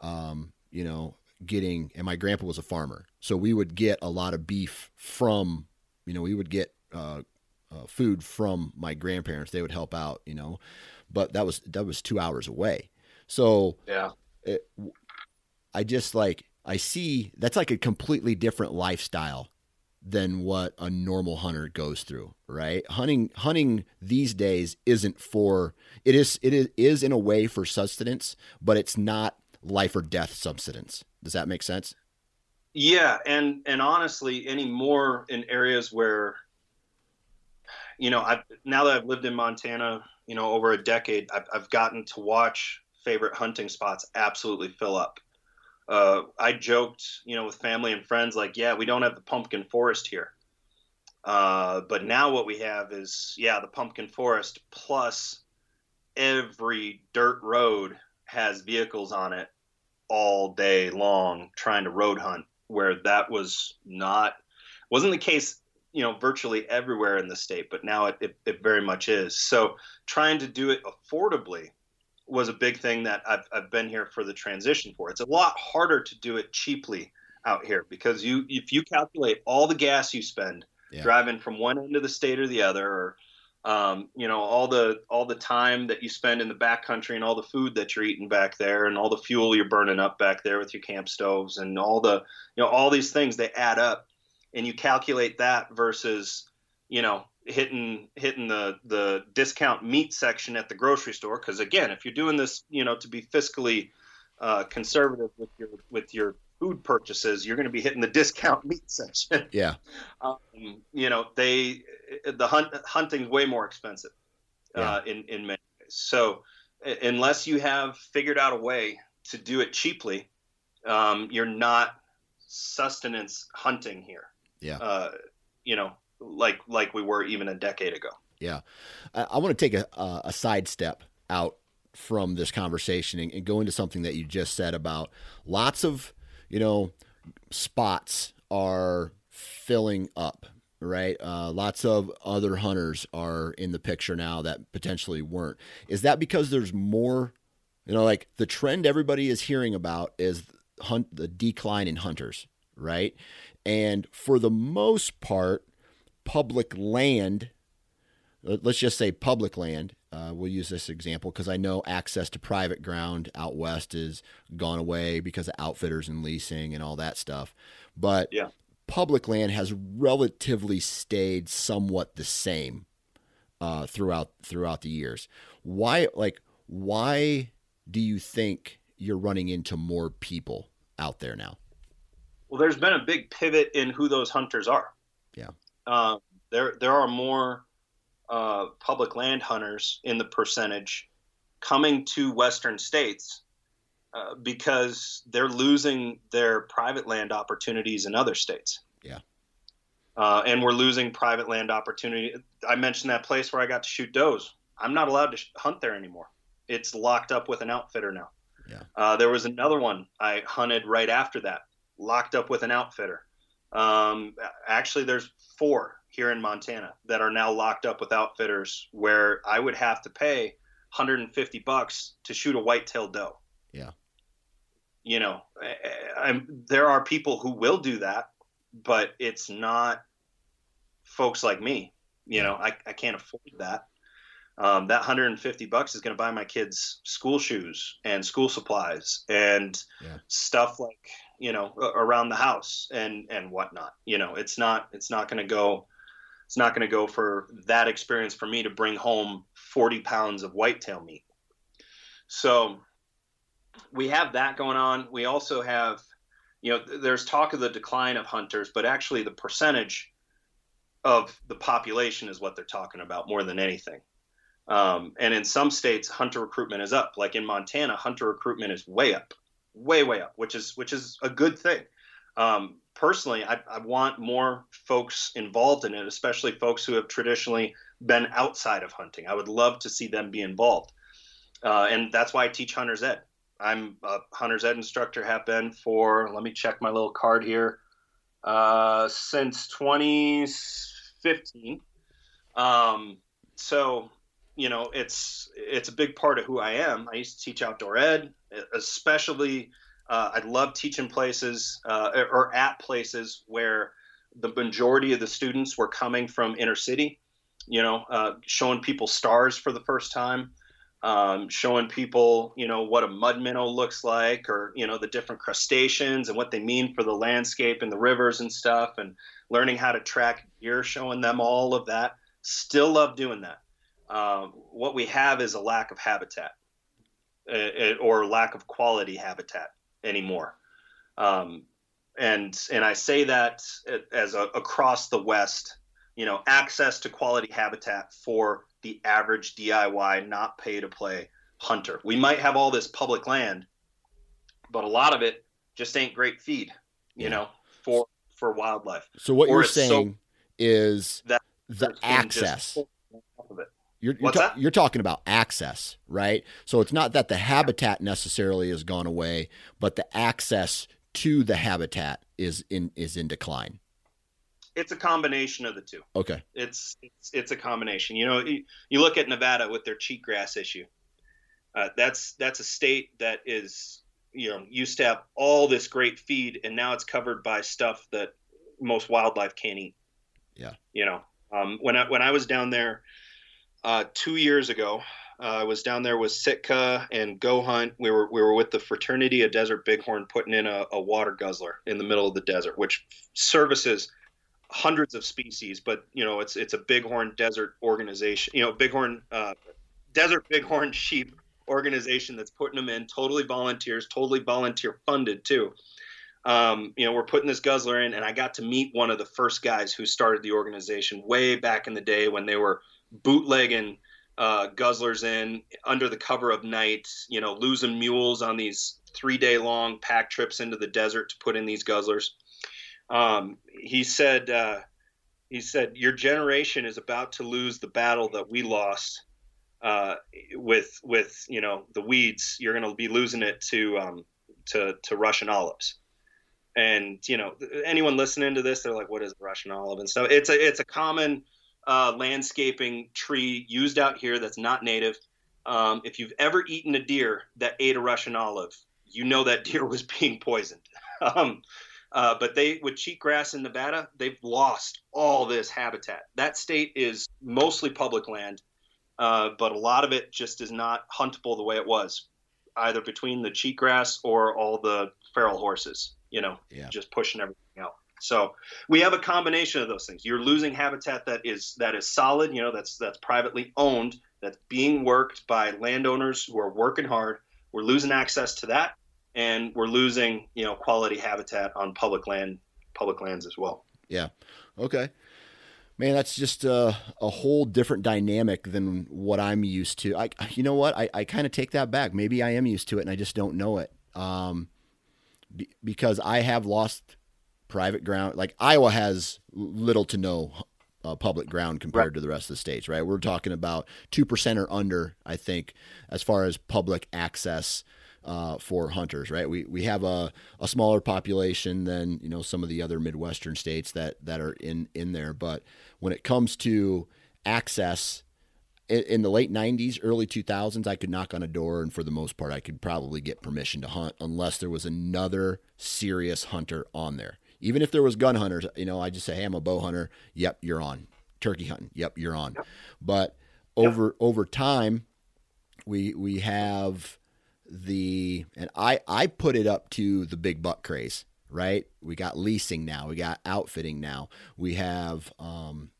A: um, you know, getting and my grandpa was a farmer, so we would get a lot of beef from, you know, we would get uh, uh, food from my grandparents. They would help out, you know, but that was that was two hours away. So
B: yeah, it,
A: I just like I see that's like a completely different lifestyle than what a normal hunter goes through, right? Hunting hunting these days isn't for it is it is, is in a way for sustenance, but it's not life or death subsistence. Does that make sense?
B: Yeah, and and honestly, any more in areas where you know, I've now that I've lived in Montana, you know, over a decade, I've, I've gotten to watch favorite hunting spots absolutely fill up. Uh, I joked, you know, with family and friends, like, yeah, we don't have the pumpkin forest here. Uh, but now what we have is, yeah, the pumpkin forest plus every dirt road has vehicles on it all day long trying to road hunt, where that was not wasn't the case you know virtually everywhere in the state but now it, it, it, very much is so trying to do it affordably was a big thing that I've, I've been here for the transition for it's a lot harder to do it cheaply out here because you if you calculate all the gas you spend yeah. driving from one end of the state or the other or um, you know all the all the time that you spend in the back country and all the food that you're eating back there and all the fuel you're burning up back there with your camp stoves and all the you know all these things they add up and you calculate that versus you know hitting hitting the the discount meat section at the grocery store. Because again if you're doing this you know to be fiscally uh, conservative with your with your food purchases you're going to be hitting the discount meat section.
A: Yeah.
B: Um, you know they the hunt hunting's way more expensive yeah. uh, in in many ways. So unless you have figured out a way to do it cheaply um, you're not sustenance hunting here
A: yeah
B: uh, you know like like we were even a decade ago.
A: Yeah, I, I want to take a, a side step out from this conversation and, and go into something that you just said about lots of you know spots are filling up right? Uh, lots of other hunters are in the picture now that potentially weren't. Is that because there's more, you know, like the trend everybody is hearing about is hunt the decline in hunters, right? And for the most part, public land, let's just say public land, uh, we'll use this example because I know access to private ground out west is gone away because of outfitters and leasing and all that stuff. But
B: yeah.
A: public land has relatively stayed somewhat the same uh, throughout throughout the years. Why, like, why do you think you're running into more people out there now?
B: Well, there's been a big pivot in who those hunters are.
A: Yeah.
B: Uh, there there are more uh, public land hunters in the percentage coming to western states uh, because they're losing their private land opportunities in other states.
A: Yeah.
B: Uh, and we're losing private land opportunity. I mentioned that place where I got to shoot does. I'm not allowed to hunt there anymore. It's locked up with an outfitter now.
A: Yeah.
B: Uh, there was another one I hunted right after that, locked up with an outfitter. Um, actually, there's four here in Montana that are now locked up with outfitters where I would have to pay 150 bucks to shoot a whitetail doe.
A: Yeah.
B: You know, I'm, there are people who will do that, but it's not folks like me. You know, I, I can't afford that. Um, that 150 bucks is going to buy my kids school shoes and school supplies and yeah. stuff like you know around the house and and whatnot you know it's not it's not going to go it's not going to go for that experience for me to bring home 40 pounds of whitetail meat. So we have that going on. We also have you know there's talk of the decline of hunters but actually the percentage of the population is what they're talking about more than anything. Um, and in some states hunter recruitment is up. Like in montana hunter recruitment is way up way way up, which is which is a good thing. Um, personally, I, I, want more folks involved in it, especially folks who have traditionally been outside of hunting. I would love to see them be involved, uh, and that's why I teach hunters ed. I'm a hunters ed instructor, have been for let me check my little card here uh, since 2015. Um, so you know, it's it's a big part of who I am. I used to teach outdoor ed, especially. Uh, I love teaching places uh, or at places where the majority of the students were coming from inner city. You know, uh, showing people stars for the first time, um, showing people, you know, what a mud minnow looks like, or you know, the different crustaceans and what they mean for the landscape and the rivers and stuff, and learning how to track deer, showing them all of that. Still love doing that. Um, what we have is a lack of habitat or lack of quality habitat anymore. Um, and and I say that as a, across the West, you know, access to quality habitat for the average DIY, not pay to play hunter. We might have all this public land, but a lot of it just ain't great feed, you yeah. know, for for wildlife.
A: So what or you're saying so is that the access you're you're, ta- you're, talking about access, right? So it's not that the habitat necessarily has gone away, but the access to the habitat is in is in decline.
B: It's a combination of the two.
A: Okay.
B: It's it's, it's a combination. You know, you, you look at Nevada with their cheatgrass issue. Uh, that's that's a state that is you know used to have all this great feed, and now it's covered by stuff that most wildlife can't eat.
A: Yeah.
B: You know, um, when I when I was down there uh, two years ago, uh, I was down there with Sitka and Go Hunt. We were we were with the Fraternity of Desert Bighorn putting in a, a water guzzler in the middle of the desert, which services hundreds of species. But you know, it's it's a bighorn desert organization. You know, bighorn uh, desert bighorn sheep organization that's putting them in. Totally volunteers, totally volunteer funded too. Um, you know, we're putting this guzzler in, and I got to meet one of the first guys who started the organization way back in the day when they were bootlegging uh, guzzlers in under the cover of night, you know, losing mules on these three day long pack trips into the desert to put in these guzzlers. Um, he said, uh, he said, your generation is about to lose the battle that we lost uh, with with you know the weeds. You're going to be losing it to um, to to Russian olives. And you know anyone listening to this, they're like, "What is Russian olive?" And so it's a it's a common uh, landscaping tree used out here that's not native. Um, if you've ever eaten a deer that ate a Russian olive, you know that deer was being poisoned. um, uh, but they, with cheatgrass in Nevada, they've lost all this habitat. That state is mostly public land, uh, but a lot of it just is not huntable the way it was, either between the cheatgrass or all the feral horses. You know,
A: Yeah.
B: just pushing everything. So we have a combination of those things. You're losing habitat that is that is solid, you know, that's that's privately owned, that's being worked by landowners who are working hard. We're losing access to that, and we're losing, you know, quality habitat on public land, public lands as well. Yeah.
A: Okay. Man, that's just a, a whole different dynamic than what I'm used to. I, you know what? I, I kind of take that back. Maybe I am used to it and I just don't know it. Um, be, because I have lost private ground. Like Iowa has little to no uh, public ground compared to the rest of the states, right? We're talking about 2% or under, I think, as far as public access uh, for hunters, right? We we have a, a smaller population than you know some of the other Midwestern states that that are in in there, but when it comes to access in, in the late '90s, early 2000s, I could knock on a door, and for the most part, I could probably get permission to hunt unless there was another serious hunter on there. Even if there was gun hunters, you know, I just say, "Hey, I'm a bow hunter." Yep, you're on. Turkey hunting. Yep, you're on. But over over time, we we have the and I I put it up to the big buck craze, right? We got leasing now, we got outfitting now, we have um,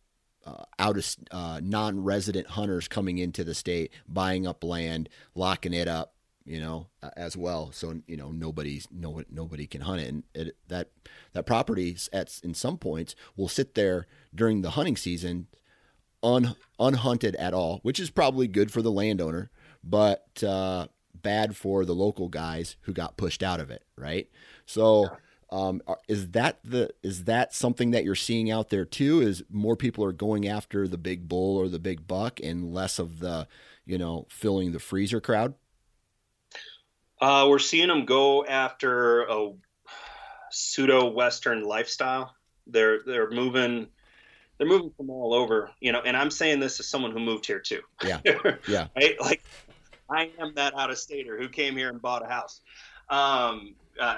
A: uh, out of uh, non-resident hunters coming into the state, buying up land, locking it up, you know, as well. So you know nobody's no nobody can hunt it, and it, that that property at in some points will sit there during the hunting season, un, unhunted at all, which is probably good for the landowner, but uh, bad for the local guys who got pushed out of it, right? So. Um, is that the is that something that you're seeing out there too? Is more people are going after the big bull or the big buck and less of the, you know, filling the freezer crowd?
B: Uh, we're seeing them go after a pseudo Western lifestyle. They're they're moving they're moving from all over, you know. And I'm saying this as someone who moved here too.
A: Yeah. Yeah.
B: right? Like I am that out of stater who came here and bought a house. Um, uh,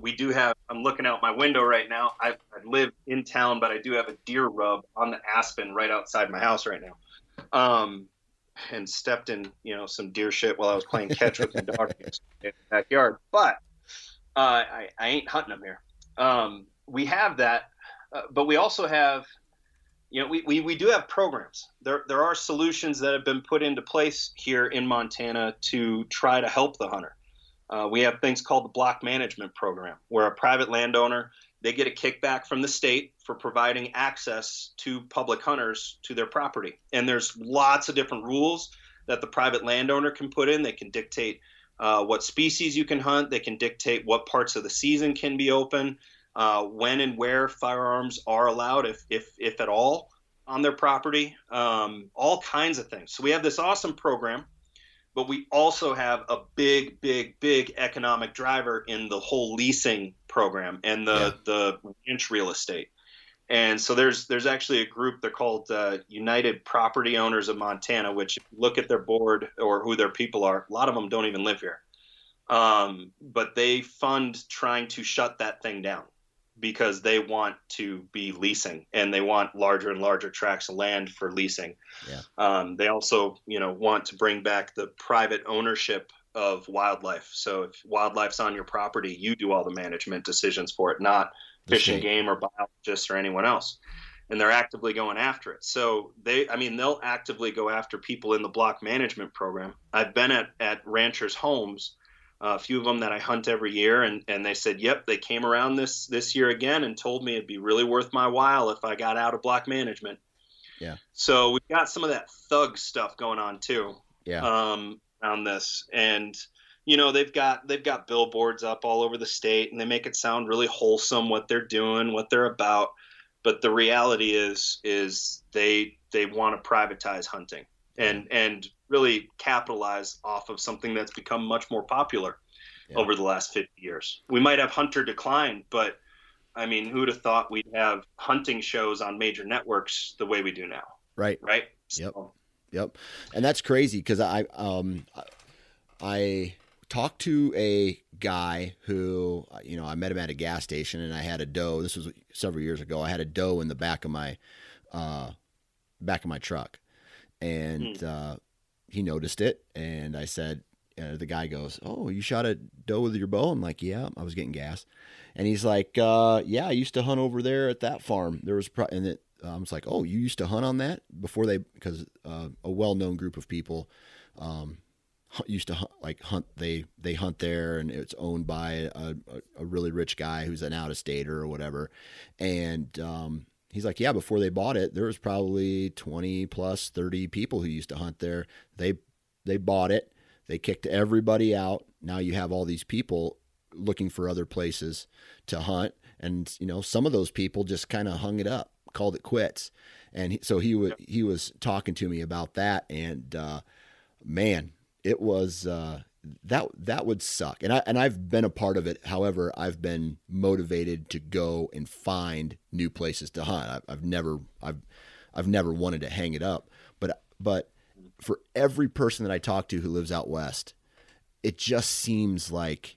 B: we do have. I'm looking out my window right now. I, I live in town, but I do have a deer rub on the aspen right outside my house right now. Um, and stepped in, you know, some deer shit while I was playing catch with my dog in the backyard. But uh, I, I ain't hunting them here. Um, we have that, uh, but we also have, you know, we, we, we do have programs. There there are solutions that have been put into place here in Montana to try to help the hunter. Uh, we have things called the block management program, where a private landowner they get a kickback from the state for providing access to public hunters to their property. And there's lots of different rules that the private landowner can put in. They can dictate uh, what species you can hunt. They can dictate what parts of the season can be open, uh, when and where firearms are allowed, if if if at all, on their property. Um, all kinds of things. So we have this awesome program but we also have a big, big, big economic driver in the whole leasing program and the
A: Yeah.
B: the ranch real estate. And so there's there's actually a group they're called uh, United Property Owners of Montana, which look at their board or who their people are. A lot of them don't even live here. Um, but they fund trying to shut that thing down because they want to be leasing and they want larger and larger tracts of land for leasing.
A: Yeah.
B: Um, they also, you know, want to bring back the private ownership of wildlife. So if wildlife's on your property, you do all the management decisions for it, not
A: The
B: fish and game or biologists or anyone else. And they're actively going after it. So they, I mean, they'll actively go after people in the block management program. I've been at, at ranchers' homes, a few of them that I hunt every year, and, and they said, yep, they came around this this year again and told me it'd be really worth my while if I got out of block management.
A: Yeah.
B: So we've got some of that thug stuff going on too
A: Yeah.
B: um, on this, and you know they've got they've got billboards up all over the state, and they make it sound really wholesome what they're doing, what they're about. But the reality is is they they want to privatize hunting and and really capitalize off of something that's become much more popular
A: Yeah.
B: over the last 50 years. We might have hunter decline, but I mean, who'd have thought we'd have hunting shows on major networks the way we do now,
A: right.
B: right?
A: Yep.
B: So,
A: Yep, and that's crazy because I um I talked to a guy who you know I met him at a gas station and I had a doe. This was several years ago. I had a doe in the back of my uh, back of my truck, and uh, he noticed it, and I said. Uh, the guy goes, "Oh, you shot a doe with your bow?" I'm like, "Yeah, I was getting gas," and he's like, uh, "Yeah, I used to hunt over there at that farm. There was, pro-, and it, I was like, "Oh, you used to hunt on that before they because uh, a well-known group of people um, used to hunt, like hunt they they hunt there and it's owned by a, a, a really rich guy who's an out-of-stater or whatever and um, he's like yeah before they bought it there was probably 20 plus 30 people who used to hunt there. They they bought it. They kicked everybody out. Now you have all these people looking for other places to hunt. And you know some of those people just kind of hung it up called it quits. And he, so he was he was talking to me about that and uh, man it was uh, that that would suck. And I and I've been a part of it. However I've been motivated to go and find new places to hunt. I've, I've never I've I've never wanted to hang it up. But but for every person that I talk to who lives out west it just seems like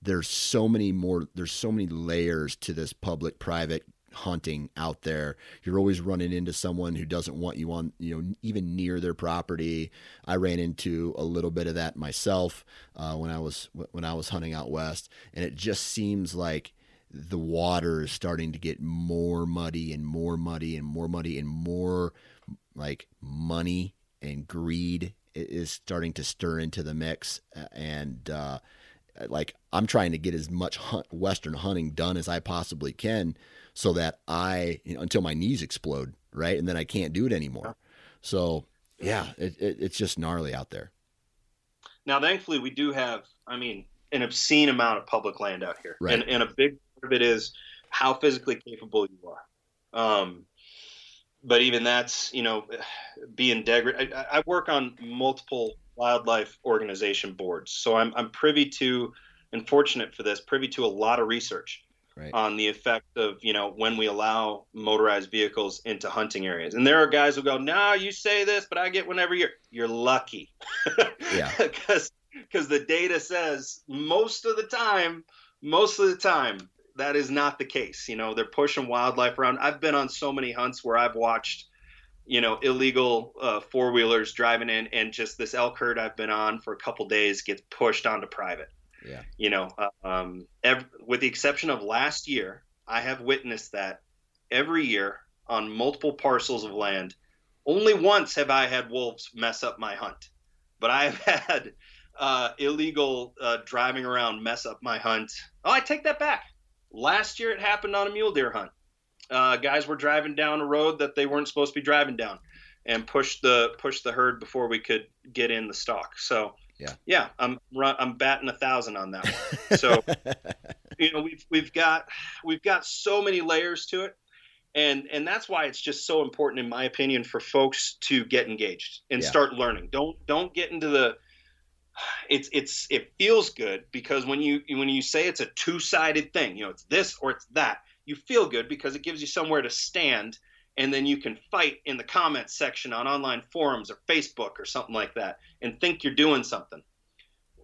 A: there's so many more there's so many layers to this public private hunting out there. You're always running into someone who doesn't want you on you know even near their property. I ran into a little bit of that myself uh, when i was when i was hunting out west and it just seems like the water is starting to get more muddy and more muddy and more muddy and more like money and greed is starting to stir into the mix and uh, like I'm trying to get as much hunt, western hunting done as I possibly can so that I you know, until my knees explode right and then I can't do it anymore so yeah it, it, it's just gnarly out there
B: Now, thankfully, we do have, I mean, an obscene amount of public land out here.
A: Right.
B: And, and a big part of it is how physically capable you are. Um, but even that's, you know, being degraded. I, I work on multiple wildlife organization boards. So I'm, I'm privy to, and fortunate for this, privy to a lot of research
A: right?
B: on the effect of you know when we allow motorized vehicles into hunting areas. And there are guys who go no you say this but i get one every year you're lucky.
A: Yeah.
B: because because the data says most of the time most of the time that is not the case. You know they're pushing wildlife around. I've been on so many hunts where i've watched you know illegal uh, four-wheelers driving in and just this elk herd i've been on for a couple days gets pushed onto private
A: yeah.
B: You know um, with the exception of last year i have witnessed that every year on multiple parcels of land only once have i had wolves mess up my hunt. But i have had uh, illegal uh, driving around mess up my hunt. Oh i take that back. Last year it happened on a mule deer hunt. Uh, guys were driving down a road that they weren't supposed to be driving down and pushed the pushed the herd before we could get in the stock. So
A: Yeah.
B: yeah i'm run, i'm batting a thousand on that one so you know we've we've got we've got so many layers to it and and that's why it's just so important in my opinion for folks to get engaged and
A: Yeah.
B: start learning don't don't get into the it's it's it feels good because when you when you say it's a two-sided thing you know it's this or it's that you feel good because it gives you somewhere to stand and then you can fight in the comments section on online forums or facebook or something like that and think you're doing something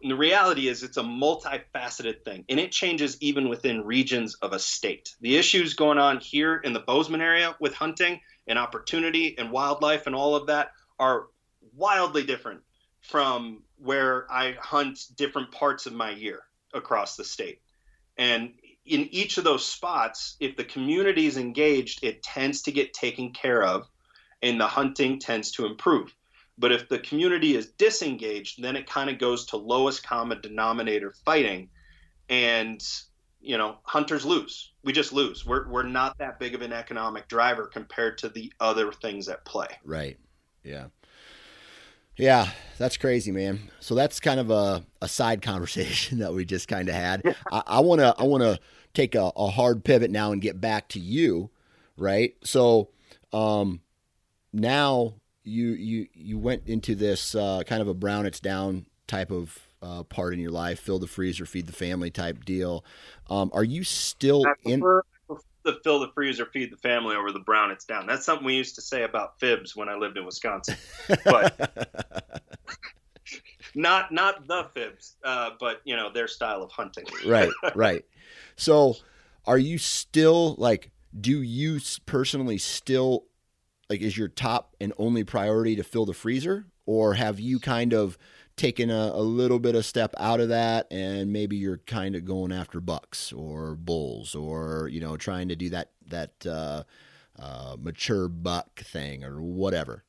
B: the reality is it's a multifaceted thing and it changes even within regions of a state. The issues going on here in the Bozeman area with hunting and opportunity and wildlife and all of that are wildly different from where I hunt different parts of my year across the state. And in each of those spots, if the community is engaged, it tends to get taken care of and the hunting tends to improve. But if the community is disengaged, then it kind of goes to lowest common denominator fighting. And, you know, hunters lose. We just lose. We're, we're not that big of an economic driver compared to the other things at play.
A: Right. Yeah. Yeah, that's crazy, man. So that's kind of a, a side conversation that we just kind of had. I want to I want to take a, a, hard pivot now and get back to you, right? So, um, now you you you went into this uh, kind of a brown it's down type of uh, part in your life, fill the freezer, feed the family type deal. Um, are you still in?
B: The fill the freezer, feed the family over the brown it's down. That's something we used to say about fibs when I lived in Wisconsin, but not not the fibs, uh, but you know their style of hunting.
A: right, right. So, are you still like? Do you personally still like is your top and only priority to fill the freezer or have you kind of taken a, a little bit of step out of that and maybe you're kind of going after bucks or bulls or you know trying to do that that uh, uh, mature buck thing or whatever.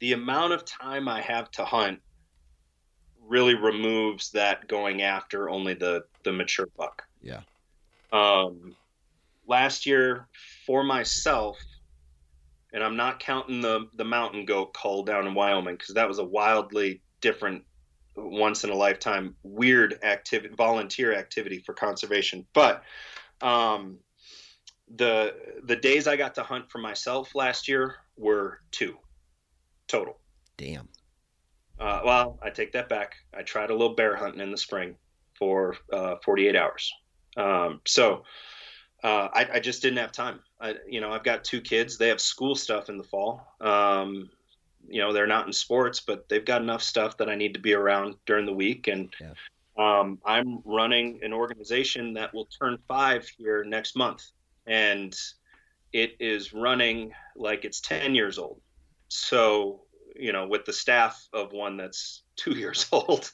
B: The amount of time i have to hunt really removes that going after only the the mature buck.
A: Yeah.
B: Um last year for myself and I'm not counting the the mountain goat call down in Wyoming because that was a wildly different, once in a lifetime, weird activity, volunteer activity for conservation. But um, the the days I got to hunt for myself last year were two total.
A: Damn.
B: Uh, well, I take that back. I tried a little bear hunting in the spring for uh, 48 hours. Um, so uh, I, I, just didn't have time. I, you know, I've got two kids. They have school stuff in the fall. Um, you know, they're not in sports, but they've got enough stuff that I need to be around during the week. And yeah. um, I'm running an organization that will turn five here next month, and it is running like it's 10 years old. So, you know, with the staff of one that's two years old.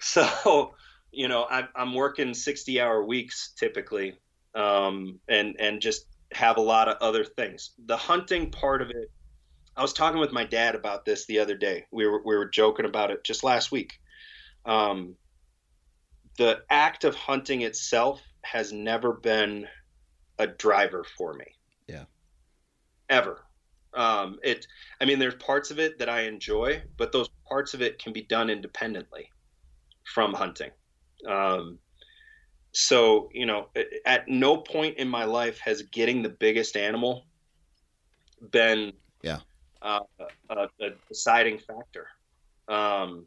B: so, you know, I, I'm working 60 hour weeks typically um, and and just have a lot of other things. The hunting part of it, I was talking with my dad about this the other day. We were we were joking about it just last week. Um, the act of hunting itself has never been a driver for me.
A: Yeah.
B: Ever. Um, it. I mean, there's parts of it that I enjoy, but those parts of it can be done independently from hunting. Um, so you know at no point in my life has getting the biggest animal been
A: yeah.
B: uh, a, a, deciding factor. Um,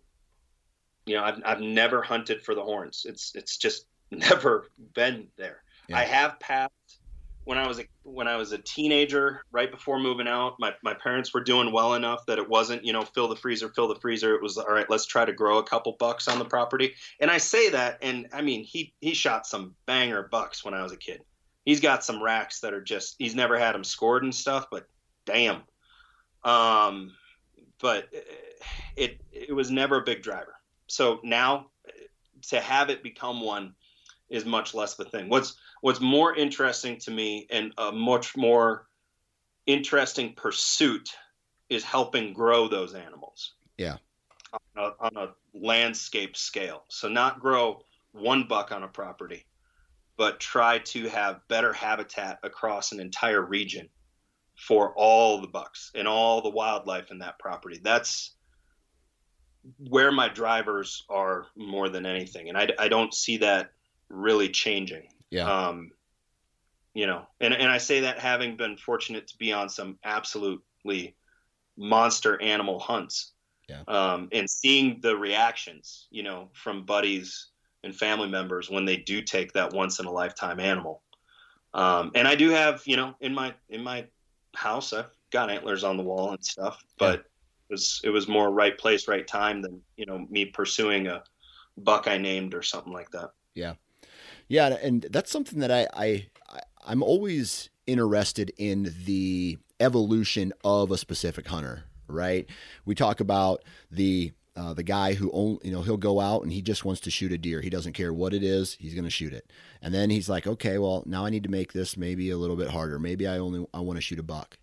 B: you know I've, I've never hunted for the horns. It's it's just never been there. Yeah. i have passed when I was a when I was a teenager, right before moving out, my, my parents were doing well enough that it wasn't, you know, fill the freezer, fill the freezer. It was all right, let's try to grow a couple bucks on the property. And I say that and I mean he he shot some banger bucks when I was a kid. He's got some racks that are just he's never had them scored and stuff, but damn. Um but it it was never a big driver. So now to have it become one is much less of a thing. What's what's more interesting to me and a much more interesting pursuit is helping grow those animals.
A: Yeah.
B: On a, on a landscape scale. So not grow one buck on a property, but try to have better habitat across an entire region for all the bucks and all the wildlife in that property. That's where my drivers are more than anything. And I, I don't see that really changing.
A: Yeah.
B: Um, you know, and and I say that having been fortunate to be on some absolutely monster animal hunts.
A: Yeah.
B: Um, and seeing the reactions, you know, from buddies and family members when they do take that once in a lifetime animal. Um, and I do have, you know, in my in my house, I've got antlers on the wall and stuff, but was it was more right place, right time than you know me pursuing a buck I named or something like that.
A: Yeah, yeah, and that's something that I I I'm always interested in the evolution of a specific hunter. Right? We talk about the uh, the guy who only, you know he'll go out and he just wants to shoot a deer. He doesn't care what it is. He's going to shoot it. And then he's like, okay, well now I need to make this maybe a little bit harder. Maybe I only I want to shoot a buck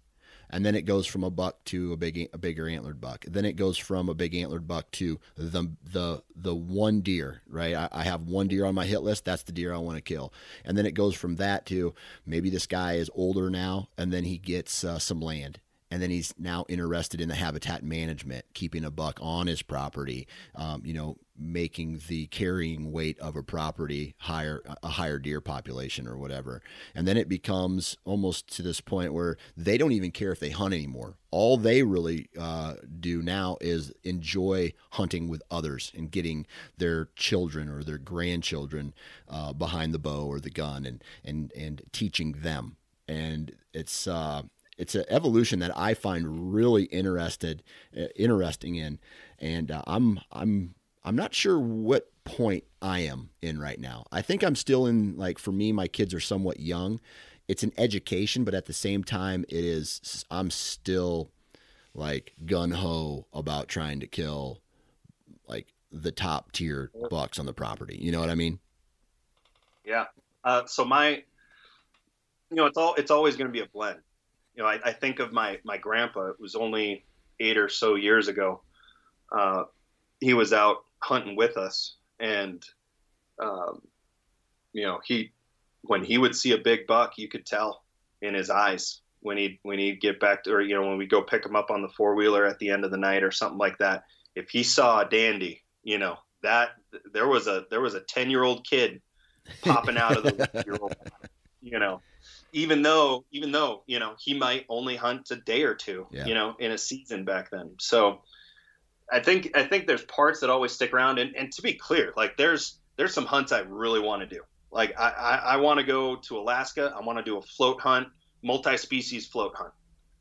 A: and then it goes from a buck to a big a bigger antlered buck. Then it goes from a big antlered buck to the the the one deer. Right, I, I have one deer on my hit list. That's the deer I want to kill. And then it goes from that to maybe this guy is older now, and then he gets uh, some land and then he's now interested in the habitat management, keeping a buck on his property, um, you know, making the carrying weight of a property higher, a higher deer population or whatever. And then it becomes almost to this point where they don't even care if they hunt anymore. All they really uh, do now is enjoy hunting with others and getting their children or their grandchildren uh, behind the bow or the gun and and and teaching them. And it's uh, it's an evolution that I find really interested uh, interesting in, and uh, I'm I'm I'm not sure what point I am in right now. I think I'm still in like for me, my kids are somewhat young. It's an education, but at the same time, it is I'm still like gun ho about trying to kill like the top tier bucks on the property. You know what I mean?
B: Yeah. Uh, so my, you know, it's all it's always going to be a blend you know, I, I, think of my my grandpa. It was only eight or so years ago. Uh, he was out hunting with us, and um, you know, he when he would see a big buck, you could tell in his eyes when he when he'd get back to, or you know, when we go pick him up on the four wheeler at the end of the night or something like that. If he saw a dandy, you know, that there was a there was a ten year old kid popping out of the you know even though even though you know he might only hunt a day or two yeah. you know in a season back then. So i think i think there's parts that always stick around. And, and to be clear like there's there's some hunts i really want to do. Like i i, I want to go to alaska. I want to do a float hunt multi-species float hunt.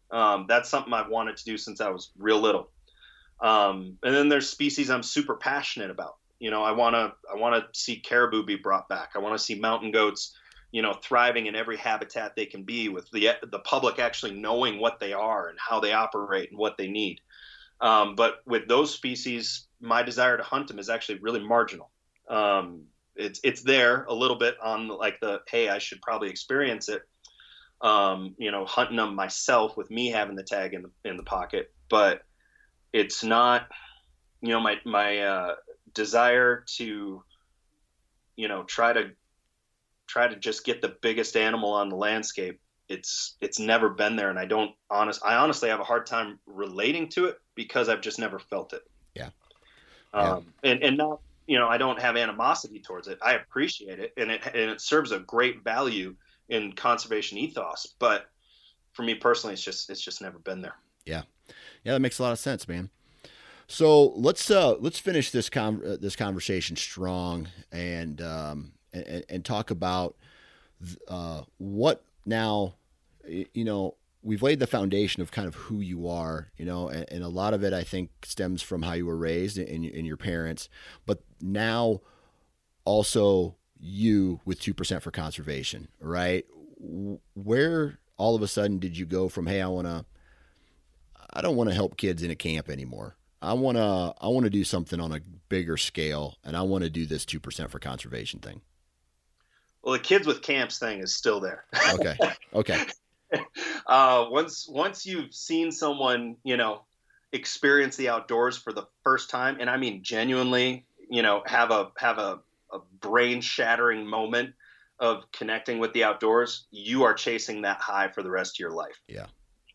B: Um, that's something i've wanted to do since i was real little. Um, and then there's species i'm super passionate about. You know i want to i want to see caribou be brought back. I want to see mountain goats you know thriving in every habitat they can be with the the public actually knowing what they are and how they operate and what they need. Um, but with those species my desire to hunt them is actually really marginal. Um, it's it's there a little bit on like the hey I should probably experience it um, you know hunting them myself with me having the tag in the in the pocket. But it's not you know my my uh, desire to you know try to try to just get the biggest animal on the landscape it's it's never been there. And i don't honest i honestly have a hard time relating to it because i've just never felt it.
A: Yeah,
B: um, yeah. and and not you know i don't have animosity towards it. I appreciate it. And it and it serves a great value in conservation ethos. But for me personally it's just it's just never been there.
A: Yeah. Yeah that makes a lot of sense man. So let's uh let's finish this con- uh, this conversation strong. And um and, and talk about uh, what now, you know, we've laid the foundation of kind of who you are, you know, and, and a lot of it I think stems from how you were raised and, and your parents, but now also you with 2% for conservation, right? Where all of a sudden did you go from, hey, I want to, I don't want to help kids in a camp anymore. I want to, I want to do something on a bigger scale and I want to do this 2% for conservation thing.
B: Well, the kids with camps thing is still there.
A: Okay. Okay.
B: uh, once once you've seen someone, you know, experience the outdoors for the first time, and I mean genuinely, you know, have a have a, a brain shattering moment of connecting with the outdoors, you are chasing that high for the rest of your life.
A: Yeah.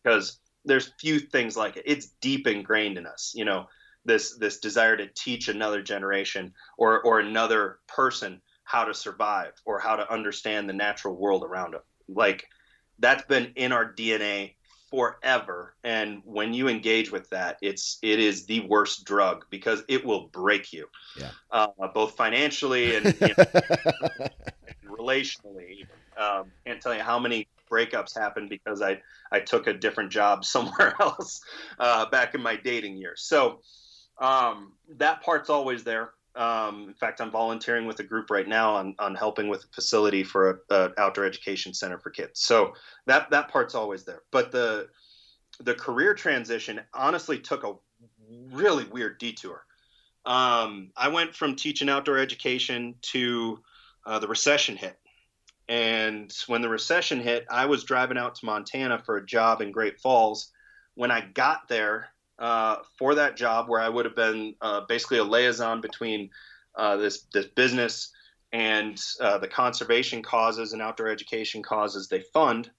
B: Because there's few things like it. It's deep ingrained in us. You know, this this desire to teach another generation or or another person how to survive or how to understand the natural world around them. Like that's been in our DNA forever and when you engage with that it's it is the worst drug because it will break you
A: yeah
B: uh, both financially and, you know, and relationally um, can't tell you how many breakups happened because I I took a different job somewhere else uh, back in my dating years. So um, that part's always there. Um, in fact, I'm volunteering with a group right now on, on helping with a facility for an outdoor education center for kids. So that that part's always there. But the the career transition honestly took a really weird detour. Um, I went from teaching outdoor education to uh, the recession hit. And when the recession hit, I was driving out to Montana for a job in Great Falls. When I got there uh, for that job, where I would have been uh, basically a liaison between uh, this this business and uh, the conservation causes and outdoor education causes they fund,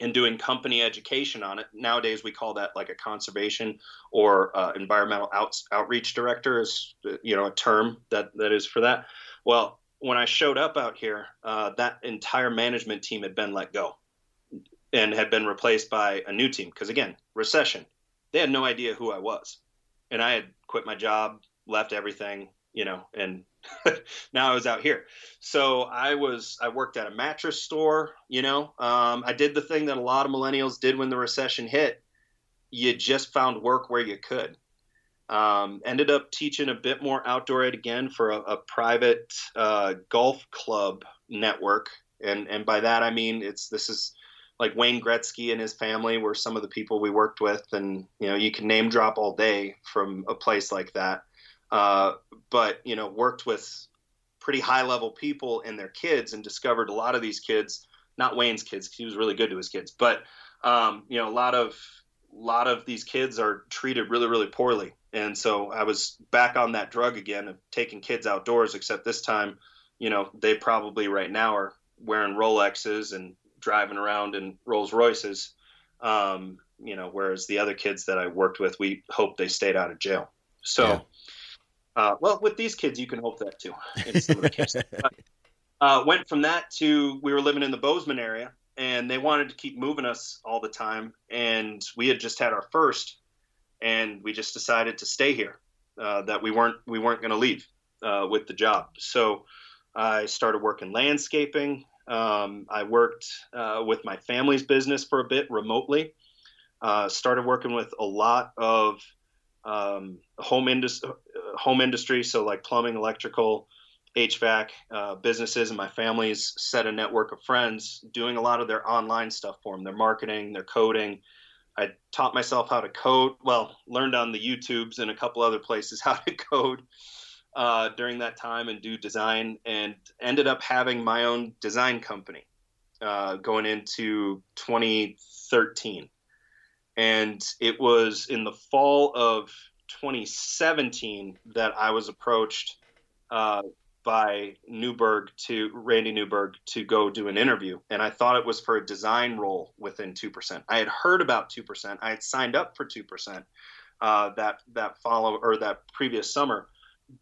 B: and doing company education on it. Nowadays, we call that like a conservation or uh, environmental out, outreach director is you know a term that that is for that. Well, when I showed up out here, uh, that entire management team had been let go and had been replaced by a new team. Because again, recession, they had no idea who I was, and I had quit my job, left everything, you know, and now I was out here. So I was I worked at a mattress store, you know. Um, I did the thing that a lot of millennials did when the recession hit. You just found work where you could. Um, ended up teaching a bit more outdoor ed again for a, a private uh, golf club network, and and by that I mean it's this is like Wayne Gretzky and his family were some of the people we worked with, and you know you can name drop all day from a place like that. Uh, but you know worked with pretty high level people and their kids, and discovered a lot of these kids, not Wayne's kids, he was really good to his kids, but um, you know a lot of a lot of these kids are treated really really poorly and so I was back on that drug again of taking kids outdoors, except this time, you know, they probably right now are wearing Rolexes and driving around in Rolls Royces. Um, you know, whereas the other kids that I worked with, we hope they stayed out of jail. So, yeah. uh, well, with these kids, you can hope that too. In some of the uh, went from that to we were living in the Bozeman area, and they wanted to keep moving us all the time, and we had just had our first and we just decided to stay here. Uh, that we weren't we weren't going to leave uh, with the job. So I started working landscaping. Um, I worked uh, with my family's business for a bit remotely. Uh, started working with a lot of um, home industry, home industry, so like plumbing, electrical, HVAC uh, businesses, and my family's set a network of friends doing a lot of their online stuff for them, their marketing, their coding, I taught myself how to code. Well, learned on the YouTubes and a couple other places how to code uh, during that time and do design, and ended up having my own design company uh, going into 2013. And it was in the fall of 2017 that I was approached uh, by Newberg to Randy Newberg to go do an interview, and I thought it was for a design role within two percent. I had heard about two percent. I had signed up for two percent uh, that that follow or that previous summer,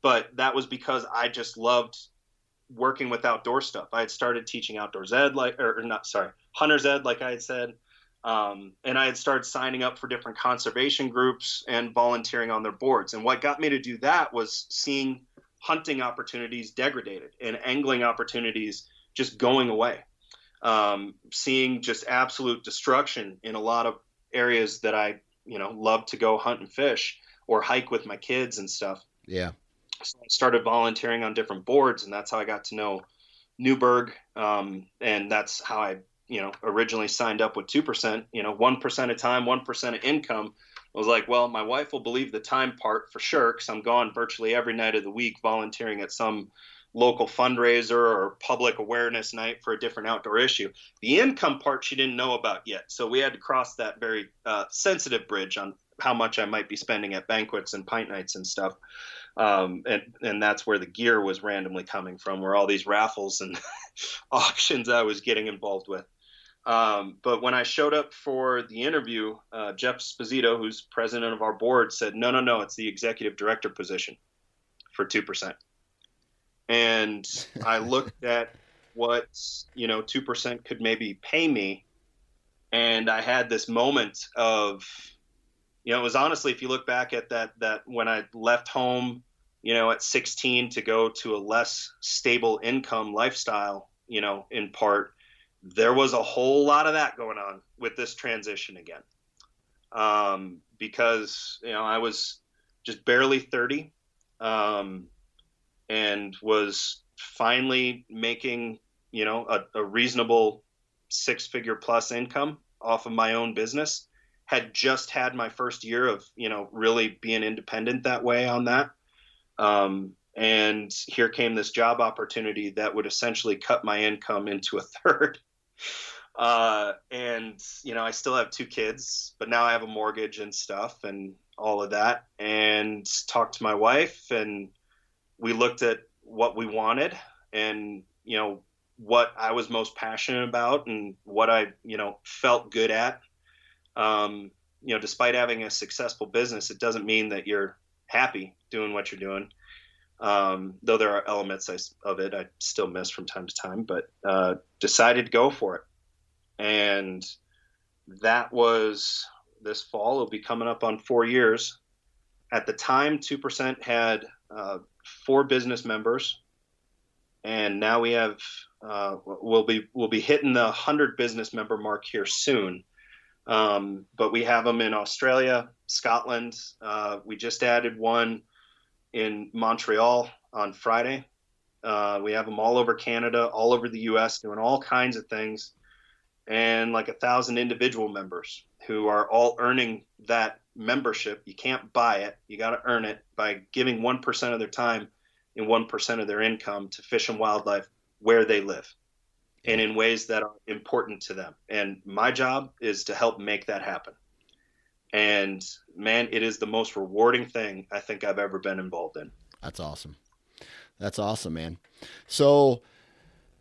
B: but that was because I just loved working with outdoor stuff. I had started teaching outdoors ed, like or, not sorry, hunters ed, like I had said. Um, and I had started signing up for different conservation groups and volunteering on their boards. And what got me to do that was seeing hunting opportunities degraded and angling opportunities just going away. Um, seeing just absolute destruction in a lot of areas that I, you know, love to go hunt and fish or hike with my kids and stuff.
A: Yeah.
B: So I started volunteering on different boards, and that's how I got to know Newberg. Um, and that's how I, you know, originally signed up with 2%, you know, 1% of time, 1% of income I was like, well, my wife will believe the time part for sure because I'm gone virtually every night of the week volunteering at some local fundraiser or public awareness night for a different outdoor issue. The income part she didn't know about yet. So we had to cross that very uh, sensitive bridge on how much I might be spending at banquets and pint nights and stuff. Um, and, and that's where the gear was randomly coming from, where all these raffles and auctions I was getting involved with. Um, but when I showed up for the interview, uh, Jeff Sposito, who's president of our board, said, "No, no, no, it's the executive director position for two percent." And I looked at what you know two percent could maybe pay me, and I had this moment of, you know, it was honestly, if you look back at that that when I left home, you know, at 16 to go to a less stable income lifestyle, you know, in part there was a whole lot of that going on with this transition again. Um, because, you know, I was just barely 30 um, and was finally making, you know, a, a reasonable six figure plus income off of my own business. Had just had my first year of, you know, really being independent that way on that. Um, and here came this job opportunity that would essentially cut my income into a third. Uh, and you know, I still have two kids, but now I have a mortgage and stuff and all of that. And talked to my wife, and we looked at what we wanted, and you know, what I was most passionate about, and what I you know felt good at. Um, you know, despite having a successful business, it doesn't mean that you're happy doing what you're doing. Um, though there are elements of it I still miss from time to time, but uh, decided to go for it. And that was this fall. It'll be coming up on four years. At the time, 2% had uh, four business members. And now we have, uh, we'll be, we'll be hitting the 100 business member mark here soon. Um, but we have them in Australia, Scotland. Uh, we just added one in Montreal on Friday. Uh, we have them all over Canada, all over the U.S., doing all kinds of things, and like a thousand individual members who are all earning that membership. You can't buy it; you got to earn it by giving one percent of their time and one percent of their income to fish and wildlife where they live, and in ways that are important to them. And my job is to help make that happen and man, it is the most rewarding thing I think I've ever been involved in.
A: That's awesome. That's awesome, man. So,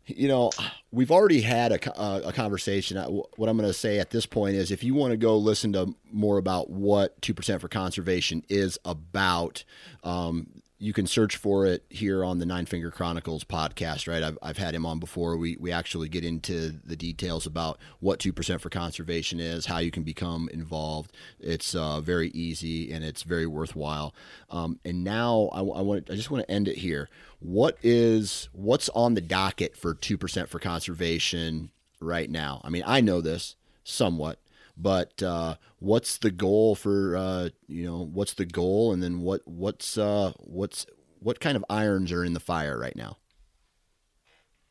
A: you know, we've already had a, a conversation. What I'm going to say at this point is if you want to go listen to more about what 2% for conservation is about, um, you can search for it here on the Nine Finger Chronicles podcast, right? I've, I've had him on before. We, we actually get into the details about what 2% for conservation is, how you can become involved. It's uh, very easy and it's very worthwhile. Um, and now I, I, want I just want to end it here. What is what's on the docket for 2% for conservation right now? I mean, I know this somewhat but uh, what's the goal for uh, you know what's the goal, and then what what's uh, what's what kind of irons are in the fire right now?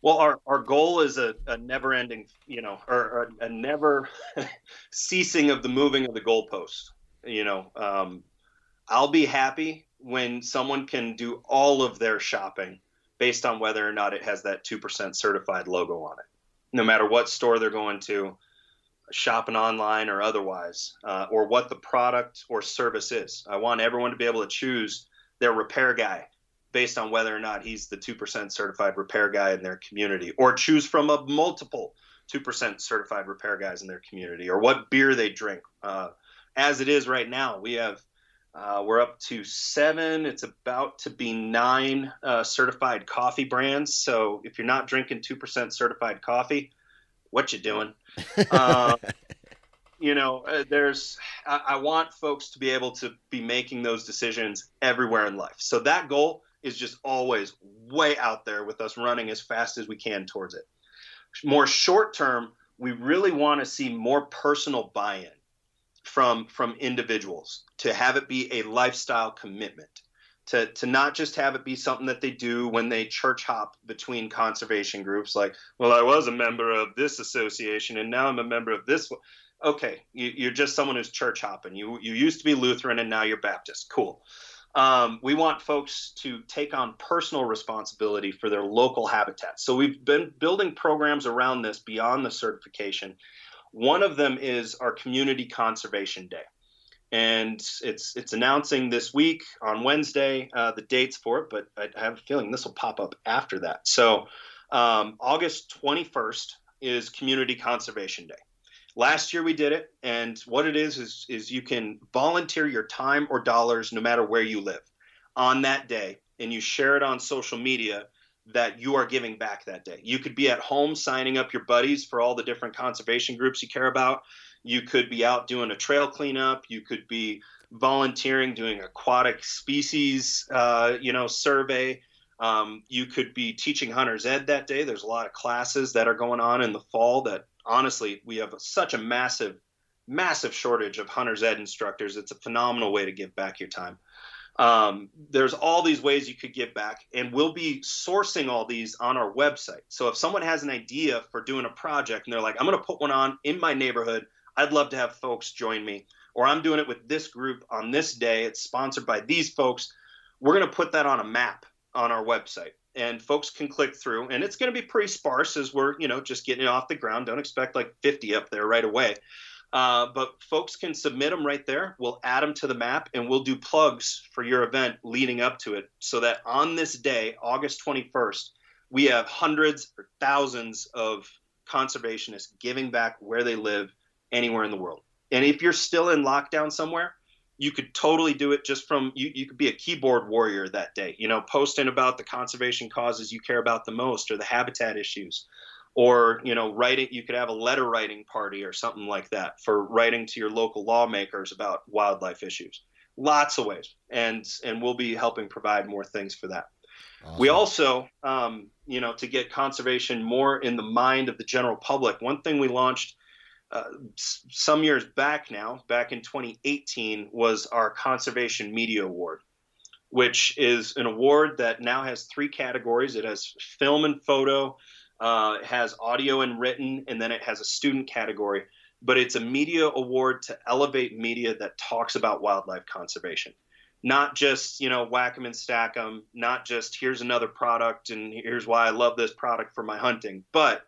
B: Well, our, our goal is a, a never ending, you know, or, a never ceasing of the moving of the goalpost. You know, um, I'll be happy when someone can do all of their shopping based on whether or not it has that 2% certified logo on it. No matter what store they're going to, shopping online or otherwise, uh, or what the product or service is. I want everyone to be able to choose their repair guy based on whether or not he's the 2% certified repair guy in their community, or choose from a multiple 2% certified repair guys in their community, or what beer they drink. Uh, as it is right now, we have uh, we're up to seven. It's about to be nine uh, certified coffee brands. So if you're not drinking two percent certified coffee, what you doing? Uh, you know, uh, there's, I, I, want folks to be able to be making those decisions everywhere in life. So that goal is just always way out there with us running as fast as we can towards it. More short term, we really want to see more personal buy in from from individuals to have it be a lifestyle commitment to to not just have it be something that they do when they church hop between conservation groups like well i was a member of this association and now i'm a member of this one. Okay you, are just someone who's church hopping. You you used to be lutheran and now you're baptist. Cool. Um, we want folks to take on personal responsibility for their local habitat. So we've been building programs around this beyond the certification. One of them is our community conservation day and it's it's announcing this week on Wednesday uh, the dates for it, but I have a feeling this will pop up after that. So um, August 21st is Community Conservation Day. Last year we did it, and what it is is is you can volunteer your time or dollars no matter where you live on that day, and you share it on social media that you are giving back that day. You could be at home signing up your buddies for all the different conservation groups you care about. You could be out doing a trail cleanup. You could be volunteering, doing aquatic species, uh, you know, survey. Um, you could be teaching hunter's ed that day. There's a lot of classes that are going on in the fall that honestly, we have such a massive, massive shortage of hunter's ed instructors. It's a phenomenal way to give back your time. Um, there's all these ways you could give back, and we'll be sourcing all these on our website. So if someone has an idea for doing a project and they're like, I'm going to put one on in my neighborhood, I'd love to have folks join me, or I'm doing it with this group on this day, it's sponsored by these folks, we're going to put that on a map on our website. And folks can click through, and it's going to be pretty sparse as we're, you know, just getting it off the ground. Don't expect like 50 up there right away. Uh, but folks can submit them right there. We'll add them to the map and we'll do plugs for your event leading up to it so that on this day, August 21st, we have hundreds or thousands of conservationists giving back where they live anywhere in the world. And if you're still in lockdown somewhere, you could totally do it just from you, you could be a keyboard warrior that day, you know, posting about the conservation causes you care about the most or the habitat issues or you know writing you could have a letter writing party or something like that for writing to your local lawmakers about wildlife issues lots of ways and and we'll be helping provide more things for that awesome. we also um, you know to get conservation more in the mind of the general public one thing we launched uh, some years back now back in 2018 was our conservation media award which is an award that now has three categories it has film and photo uh, it has audio and written, and then it has a student category. But it's a media award to elevate media that talks about wildlife conservation. Not just, you know, whack 'em and stack 'em, not just here's another product and here's why I love this product for my hunting, but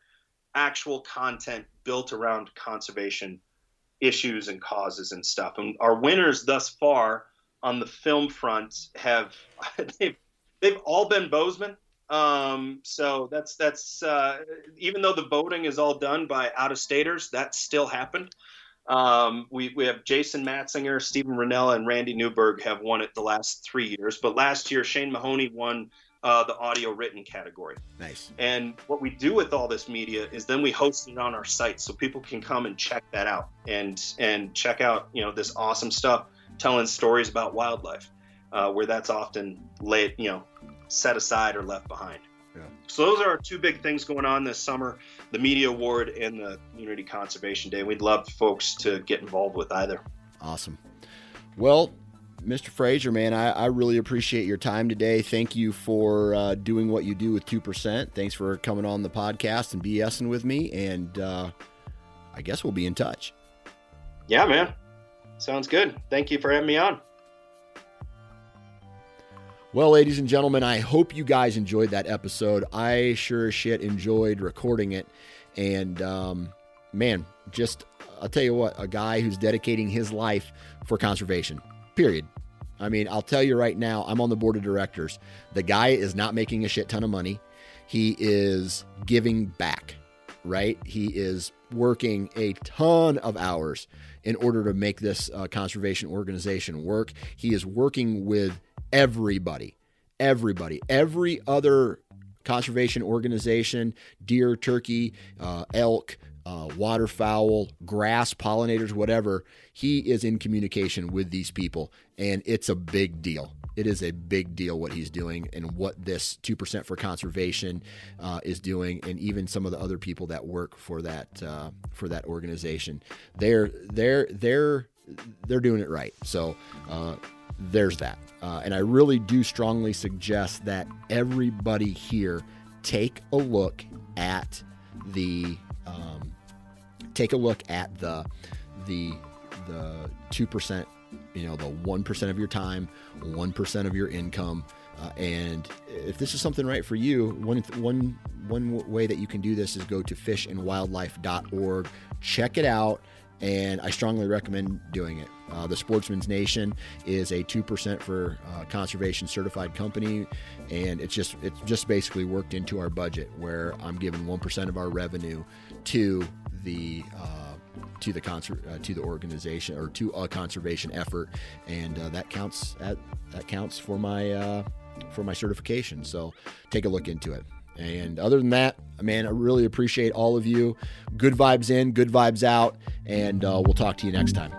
B: actual content built around conservation issues and causes and stuff. And our winners thus far on the film front have they've they've all been Bozeman. Um, so that's that's uh, even though the voting is all done by out of staters, that still happened. Um, we, we have Jason Matzinger, Steven Rinella, and Randy Newberg have won it the last three years. But last year, Shane Mahoney won uh, the audio written category.
A: Nice.
B: And what we do with all this media is then we host it on our site so people can come and check that out and and check out you know this awesome stuff, telling stories about wildlife, uh, where that's often laid you know set aside or left behind. Yeah. So those are our two big things going on this summer: the Media Award and the Community Conservation Day. We'd love folks to get involved with either.
A: Awesome. Well, Mr. Frazier, man, I, I, really appreciate your time today. Thank you for uh, doing what you do with 2%. Thanks for coming on the podcast and BSing with me. And uh, I guess we'll be in touch.
B: Yeah, man. Sounds good. Thank you for having me on.
A: Well, ladies and gentlemen, I hope you guys enjoyed that episode. I sure as shit enjoyed recording it. And um, man, just I'll tell you what, a guy who's dedicating his life for conservation, period. I mean, I'll tell you right now, I'm on the board of directors. The guy is not making a shit ton of money. He is giving back, right? He is working a ton of hours in order to make this uh, conservation organization work. He is working with everybody, everybody, every other conservation organization, deer, turkey, uh, elk, uh, waterfowl, grass, pollinators, whatever, he is in communication with these people. And it's a big deal. It is a big deal what he's doing and what this 2% for conservation uh, is doing. And even some of the other people that work for that, uh, for that organization, they're, they're, they're, they're doing it right. So, uh, there's that. Uh, and I really do strongly suggest that everybody here take a look at the um, take a look at the the the two percent, you know, the one percent of your time, one percent of your income. Uh, and if this is something right for you, one one one way that you can do this is go to fishandwildlife.org, check it out, and I strongly recommend doing it. Uh, the Sportsman's Nation is a two percent for uh, conservation certified company, and it's just it's just basically worked into our budget where I'm giving one percent of our revenue to the uh, to the conser- uh, to the organization or to a conservation effort, and uh, that counts at that counts for my uh, for my certification. So take a look into it. And other than that, man, I really appreciate all of you. Good vibes in, good vibes out, and uh, we'll talk to you next time.